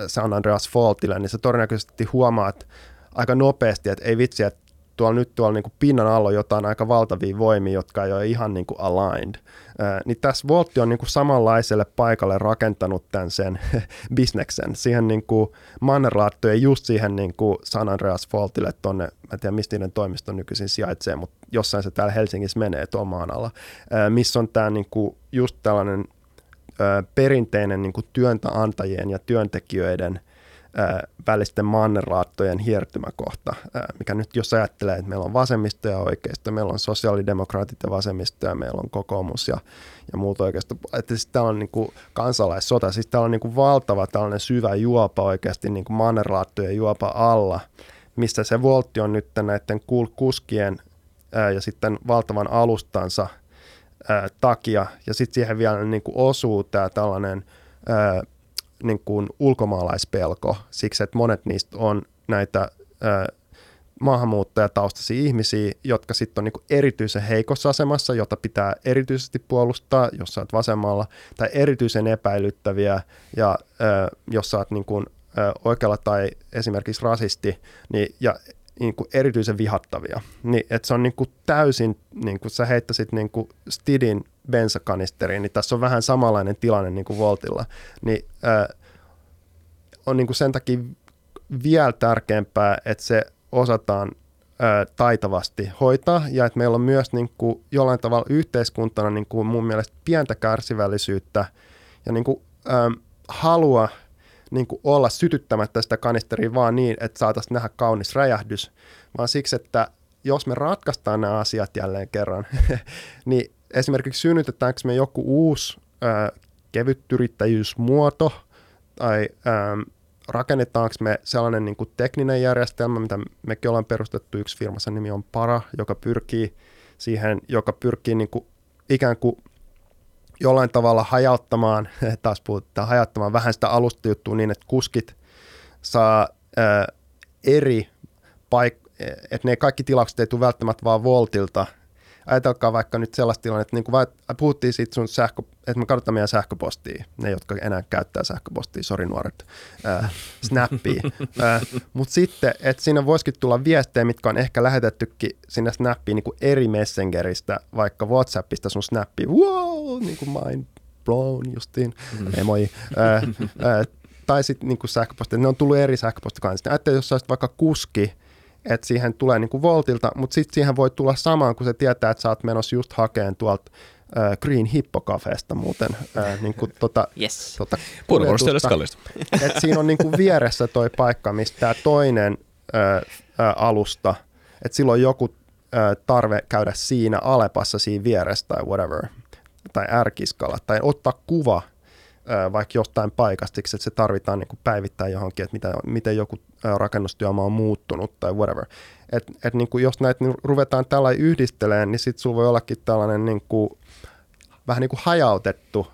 San Andreas Faultille, niin sä todennäköisesti huomaat aika nopeasti, että ei vitsi, että tuolla nyt tuolla niin kuin pinnan alla jotain aika valtavia voimia, jotka ei ole ihan niin kuin aligned. Ää, niin tässä Voltti on niin kuin samanlaiselle paikalle rakentanut tämän sen bisneksen. Siihen niin kuin Mannerlaattojen just siihen niin kuin San Andreas Faultille tonne, mä en tiedä mistä niiden toimisto nykyisin sijaitsee, mutta jossain se täällä Helsingissä menee tuon maan alla, ää, missä on tämä niin kuin just tällainen ää, perinteinen niin kuin työntäantajien ja työntekijöiden välisten mannerlaattojen hiertymäkohta, mikä nyt jos ajattelee, että meillä on vasemmisto ja oikeisto, meillä on sosiaalidemokraatit ja vasemmisto ja meillä on kokoomus ja, ja muut oikeisto, että siis täällä on niin kuin kansalaissota, siis täällä on niin kuin valtava tällainen syvä juopa oikeasti niin kuin mannerlaattojen juopa alla, missä se voltti on nyt näiden kuskien ja sitten valtavan alustansa takia, ja sitten siihen vielä niin kuin osuu tämä tällainen niin kuin ulkomaalaispelko siksi, että monet niistä on näitä ää, maahanmuuttajataustaisia ihmisiä, jotka sitten on niin erityisen heikossa asemassa, jota pitää erityisesti puolustaa, jos sä oot vasemmalla, tai erityisen epäilyttäviä, ja ää, jos sä oot niin kuin, ää, oikealla tai esimerkiksi rasisti, niin, ja niin kuin erityisen vihattavia. Niin, että se on niin kuin täysin, niin kuin sä heittäisit niin kuin Stidin bensakanisteriin, niin tässä on vähän samanlainen tilanne niin kuin Voltilla. Niin äh, on niin kuin sen takia vielä tärkeämpää, että se osataan äh, taitavasti hoitaa ja että meillä on myös niin kuin jollain tavalla yhteiskuntana niin kuin mun mielestä pientä kärsivällisyyttä ja niin kuin, ähm, halua – niin kuin olla sytyttämättä sitä kanisteria vaan niin, että saataisiin nähdä kaunis räjähdys, vaan siksi, että jos me ratkaistaan nämä asiat jälleen kerran, niin esimerkiksi synnytetäänkö me joku uusi ää, kevytyrittäjyysmuoto tai ää, rakennetaanko me sellainen niin kuin tekninen järjestelmä, mitä mekin ollaan perustettu, yksi firma, sen nimi on Para, joka pyrkii siihen, joka pyrkii niin kuin ikään kuin jollain tavalla hajauttamaan, taas puhutaan, hajauttamaan vähän sitä alustajuttua niin, että kuskit saa ää, eri paik- että ne kaikki tilaukset ei tule välttämättä vaan Voltilta. Ajatelkaa vaikka nyt sellaista tilannetta, niin kuin puhuttiin siitä sun sähkö, että me katsotaan meidän sähköpostia, ne jotka enää käyttää sähköpostia, sori nuoret, äh, snappia. äh, Mutta sitten, että siinä voisikin tulla viestejä, mitkä on ehkä lähetettykin sinne snappiin niin kuin eri messengeristä, vaikka Whatsappista sun snappi, wow, niin kuin mind blown justiin, mm. emoi. Äh, äh, tai sitten niin sähköpostia, ne on tullut eri sähköpostikanavista. Ajattelin, jos sä vaikka kuski, että siihen tulee niin kuin Voltilta, mutta sitten siihen voi tulla samaan, kun se tietää, että sä oot menossa just hakeen tuolta äh, Green Hippo Cafeesta muuten. Äh, niin kuin, tota, yes. tota, Et siinä on niin kuin vieressä toi paikka, mistä tämä toinen äh, äh, alusta, että silloin joku äh, tarve käydä siinä Alepassa siinä vieressä tai whatever, tai ärkiskalla, tai ottaa kuva vaikka jostain paikasta, että se tarvitaan niin kuin päivittää johonkin, että mitä, miten joku rakennustyömaa on muuttunut tai whatever. Et, et niin kuin jos näitä niin ruvetaan tällä yhdistelemään, niin sitten sulla voi ollakin tällainen niin kuin, vähän niin kuin hajautettu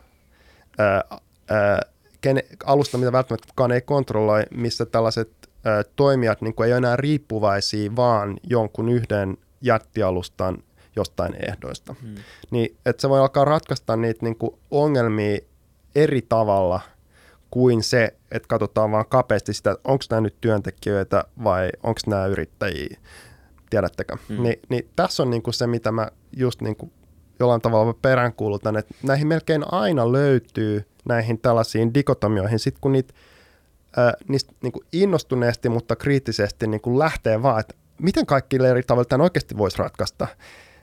ää, ää, kene, alusta, mitä välttämättä kukaan ei kontrolloi, missä tällaiset ää, toimijat niin kuin ei ole enää riippuvaisia vaan jonkun yhden jättialustan jostain ehdoista. Hmm. Niin, että se voi alkaa ratkaista niitä niin kuin ongelmia eri tavalla kuin se, että katsotaan vaan kapeasti sitä, että onko nämä nyt työntekijöitä vai onko nämä yrittäjiä, tiedättekö? Hmm. Ni, niin tässä on niinku se, mitä mä just niinku jollain tavalla peräänkuulutan, että näihin melkein aina löytyy näihin tällaisiin dikotomioihin, sitten kun niitä, ää, niistä niinku innostuneesti, mutta kriittisesti niinku lähtee vaan, että miten kaikki eri tavalla tämän oikeasti voisi ratkaista,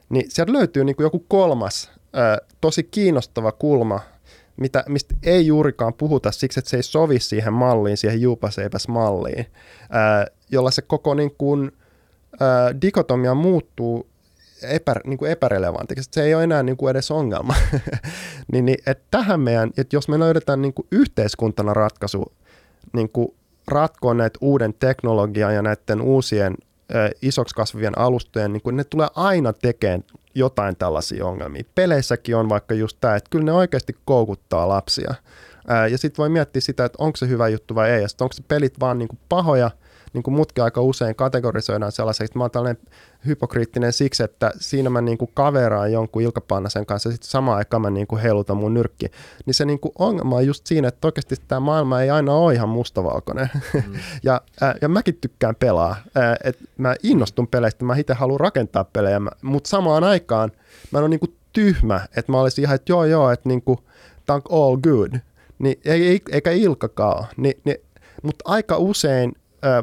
niin sieltä löytyy niinku joku kolmas, ää, tosi kiinnostava kulma, mitä, mistä ei juurikaan puhuta siksi, että se ei sovi siihen malliin, siihen juupaseipäs malliin, jolla se koko niin kuin, ää, dikotomia muuttuu epä, niin epärelevantiksi, se ei ole enää niin kuin edes ongelma. niin, niin, että tähän meidän, että jos me löydetään niin kuin yhteiskuntana ratkaisu niin kuin ratkoa näitä uuden teknologian ja näiden uusien isoksi kasvavien alustojen, niin kuin ne tulee aina tekemään jotain tällaisia ongelmia. Peleissäkin on vaikka just tämä, että kyllä ne oikeasti koukuttaa lapsia. Ja sitten voi miettiä sitä, että onko se hyvä juttu vai ei, ja onko se pelit vaan niinku pahoja, niin kuin mutkin aika usein kategorisoidaan sellaiseksi, että mä oon tällainen hypokriittinen siksi, että siinä mä niin kuin kaveraan jonkun ilkapannasen kanssa ja sitten samaan aikaan mä niin kuin heilutan mun nyrkki. Niin se niin kuin ongelma on just siinä, että oikeasti tämä maailma ei aina ole ihan mustavalkoinen. Mm. ja, äh, ja mäkin tykkään pelaa. Äh, et mä innostun peleistä, mä itse haluan rakentaa pelejä, mutta samaan aikaan mä en ole niin kuin tyhmä, että mä olisin ihan, että joo joo, että niin kuin, thank all good. Niin, ei, eikä ilkakaan. Ni, niin, mutta aika usein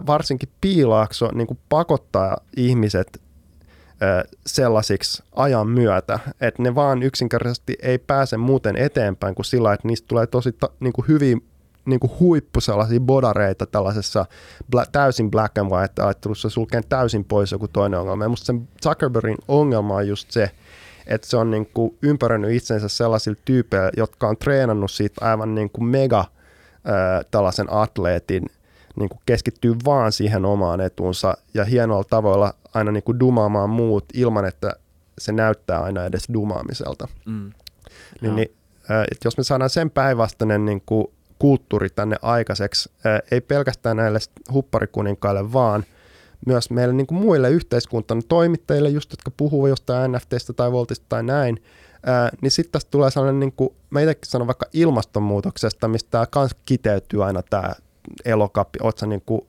varsinkin piilaakso niin kuin pakottaa ihmiset sellaisiksi ajan myötä, että ne vaan yksinkertaisesti ei pääse muuten eteenpäin kuin sillä, että niistä tulee tosi ta, niin kuin hyvin niin kuin huippu sellaisia bodareita tällaisessa bla- täysin black and white ajattelussa sulkeen täysin pois joku toinen ongelma. Ja musta sen Zuckerbergin ongelma on just se, että se on niin kuin ympäröinyt itsensä sellaisilla tyypeillä, jotka on treenannut siitä aivan niin kuin mega tällaisen atleetin niin kuin keskittyy vaan siihen omaan etuunsa ja hienoilla tavoilla aina niin kuin dumaamaan muut ilman, että se näyttää aina edes dumaamiselta. Mm. Niin, niin, että jos me saadaan sen päinvastainen niin kuin kulttuuri tänne aikaiseksi, ei pelkästään näille hupparikuninkaille, vaan myös meille niin kuin muille yhteiskuntan toimittajille, just jotka puhuu jostain NFTistä tai Voltista tai näin, ää, niin sitten tästä tulee sellainen, niin kuin, mä itsekin sanon vaikka ilmastonmuutoksesta, mistä tämä kans kiteytyy aina tämä elokappi, oot sä niin kuin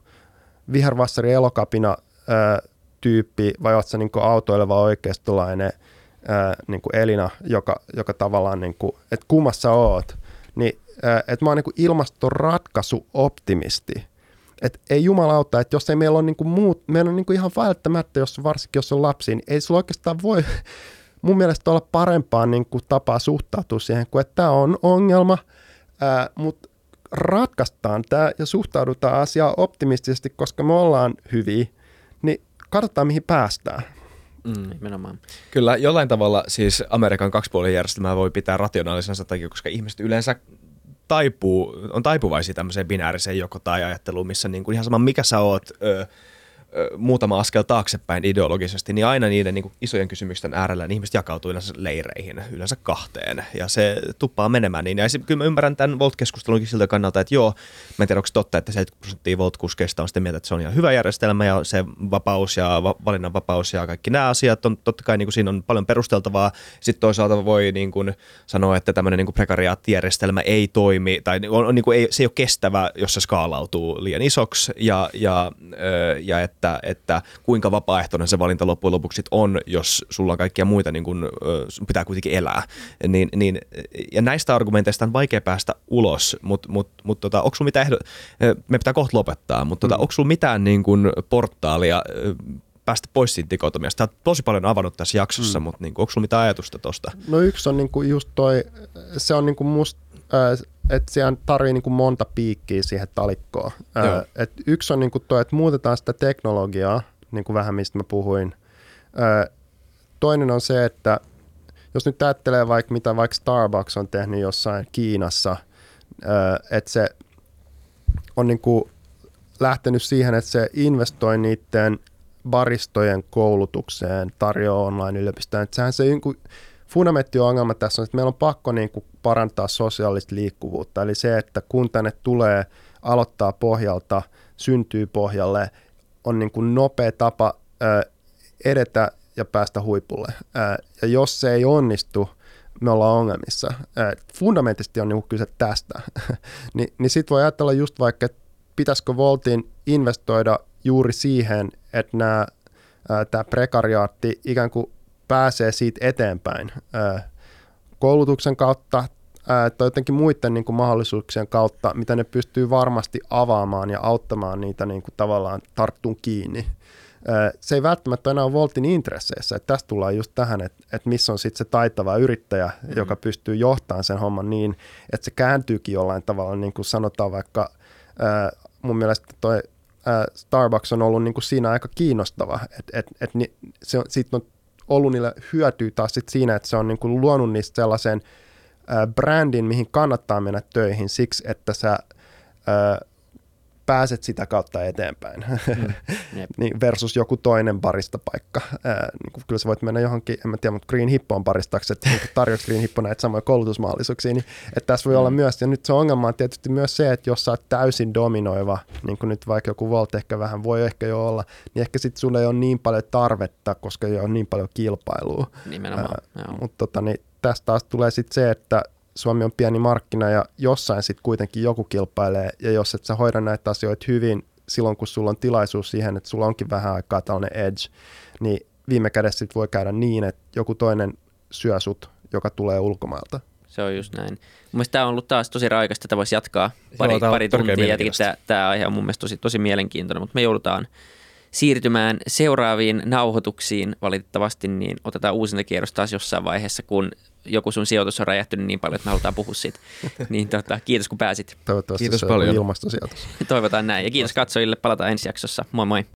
vihervassari elokapina ää, tyyppi vai oot sä niin kuin autoileva oikeistolainen ää, niin kuin Elina, joka, joka tavallaan, niin kuin, että kummassa oot, niin että mä oon niin ilmastoratkaisu-optimisti. Että ei jumalauta, että jos ei meillä ole niin kuin muut, meillä on niin kuin ihan välttämättä, jos, varsinkin jos on lapsi, niin ei sulla oikeastaan voi mun mielestä olla parempaa niin kuin tapaa suhtautua siihen, kuin että tämä on ongelma, mutta ratkaistaan tämä ja suhtaudutaan asiaan optimistisesti, koska me ollaan hyviä, niin katsotaan mihin päästään. Mm. Nimenomaan. Kyllä, jollain tavalla siis Amerikan kaksipuolijärjestelmää voi pitää rationaalisena takia, koska ihmiset yleensä taipuu, on taipuvaisia tämmöiseen binääriseen joko tai ajatteluun, missä niin kuin ihan sama mikä sä oot, ö, muutama askel taaksepäin ideologisesti, niin aina niiden niin kuin isojen kysymysten äärellä niin ihmiset jakautuu yleensä leireihin, yleensä kahteen, ja se tuppaa menemään niin. Ja kyllä mä ymmärrän tämän Volt-keskustelunkin siltä kannalta, että joo, mä en tiedä, onko totta, että 70 prosenttia Volt-kuskeista on sitä mieltä, että se on ihan hyvä järjestelmä, ja se vapaus ja va- valinnanvapaus ja kaikki nämä asiat on totta kai, niin kuin siinä on paljon perusteltavaa. Sitten toisaalta voi niin kuin sanoa, että tämmöinen niin prekariaattijärjestelmä ei toimi, tai on, on, niin kuin ei, se ei ole kestävä, jos se skaalautuu liian isoksi, ja, ja, ja että että, että kuinka vapaaehtoinen se valinta loppujen lopuksi on, jos sulla on kaikkia muita, niin kun, pitää kuitenkin elää. Niin, niin, ja näistä argumenteista on vaikea päästä ulos, mutta mut, mut, tota, onko sulla mitään ehdo... me pitää kohta lopettaa, mutta tota, mm. onko sulla mitään niin kun, portaalia päästä pois siitä dikotomiasta? Tämä on tosi paljon avannut tässä jaksossa, mm. mutta niin, onko sulla mitään ajatusta tuosta? No yksi on niin kuin just toi, se on niin kuin musta, että siellä tarvii niin kuin monta piikkiä siihen talikkoon. Ää, et yksi on niin kuin tuo, että muutetaan sitä teknologiaa, niin kuin vähän mistä mä puhuin. Toinen on se, että jos nyt ajattelee vaikka mitä vaikka Starbucks on tehnyt jossain Kiinassa, että se on niin kuin lähtenyt siihen, että se investoi niiden baristojen koulutukseen, tarjoaa online-yliopistoon. Sehän se niin kuin, fundamentti-ongelma tässä on, että meillä on pakko niin kuin parantaa sosiaalista liikkuvuutta. Eli se, että kun tänne tulee aloittaa pohjalta, syntyy pohjalle, on niin kuin nopea tapa ö, edetä ja päästä huipulle. Ö, ja jos se ei onnistu, me ollaan ongelmissa. Ö, on niin kuin kyse tästä. Ni, niin sitten voi ajatella just vaikka, että pitäisikö Voltin investoida juuri siihen, että nämä, tämä prekariaatti ikään kuin pääsee siitä eteenpäin koulutuksen kautta tai jotenkin muiden niin kuin mahdollisuuksien kautta, mitä ne pystyy varmasti avaamaan ja auttamaan niitä niin kuin tavallaan tarttun kiinni. Se ei välttämättä enää ole Voltin intresseissä. Että tästä tullaan just tähän, että, että missä on sitten se taitava yrittäjä, mm-hmm. joka pystyy johtamaan sen homman niin, että se kääntyykin jollain tavalla, niin kuin sanotaan vaikka, mun mielestä toi Starbucks on ollut niin kuin siinä aika kiinnostava, että et, et, se on, siitä on ollut niille hyötyä taas sit siinä, että se on niin kuin luonut niistä sellaisen äh, brändin, mihin kannattaa mennä töihin siksi, että sä äh, pääset sitä kautta eteenpäin. Mm, niin versus joku toinen barista paikka. Ää, niin kuin kyllä sä voit mennä johonkin, en mä tiedä, mutta Green Hippoon baristaksi, että niin tarjoat Green Hippo näitä samoja koulutusmahdollisuuksia, niin että tässä voi mm. olla myös, ja nyt se ongelma on tietysti myös se, että jos sä oot täysin dominoiva, niin kuin nyt vaikka joku Volt ehkä vähän voi ehkä jo olla, niin ehkä sitten sulle ei ole niin paljon tarvetta, koska ei ole niin paljon kilpailua. Nimenomaan, Mutta tota, niin tästä taas tulee sitten se, että Suomi on pieni markkina ja jossain sitten kuitenkin joku kilpailee ja jos et sä hoida näitä asioita hyvin silloin, kun sulla on tilaisuus siihen, että sulla onkin vähän aikaa tällainen edge, niin viime kädessä sit voi käydä niin, että joku toinen syö sut, joka tulee ulkomailta. Se on just näin. Mielestäni tämä on ollut taas tosi raikasta, että voisi jatkaa pari, Joo, pari tuntia. Ja tämä, tämä aihe on mun mielestä tosi, tosi mielenkiintoinen, mutta me joudutaan siirtymään seuraaviin nauhoituksiin valitettavasti, niin otetaan uusinta kierros taas jossain vaiheessa, kun joku sun sijoitus on räjähtynyt niin paljon, että me halutaan puhua siitä. niin tota, kiitos kun pääsit. Toivottavasti Kiitos se on paljon. ilmastosijoitus. Toivotaan näin. Ja kiitos katsojille. Palataan ensi jaksossa. Moi moi.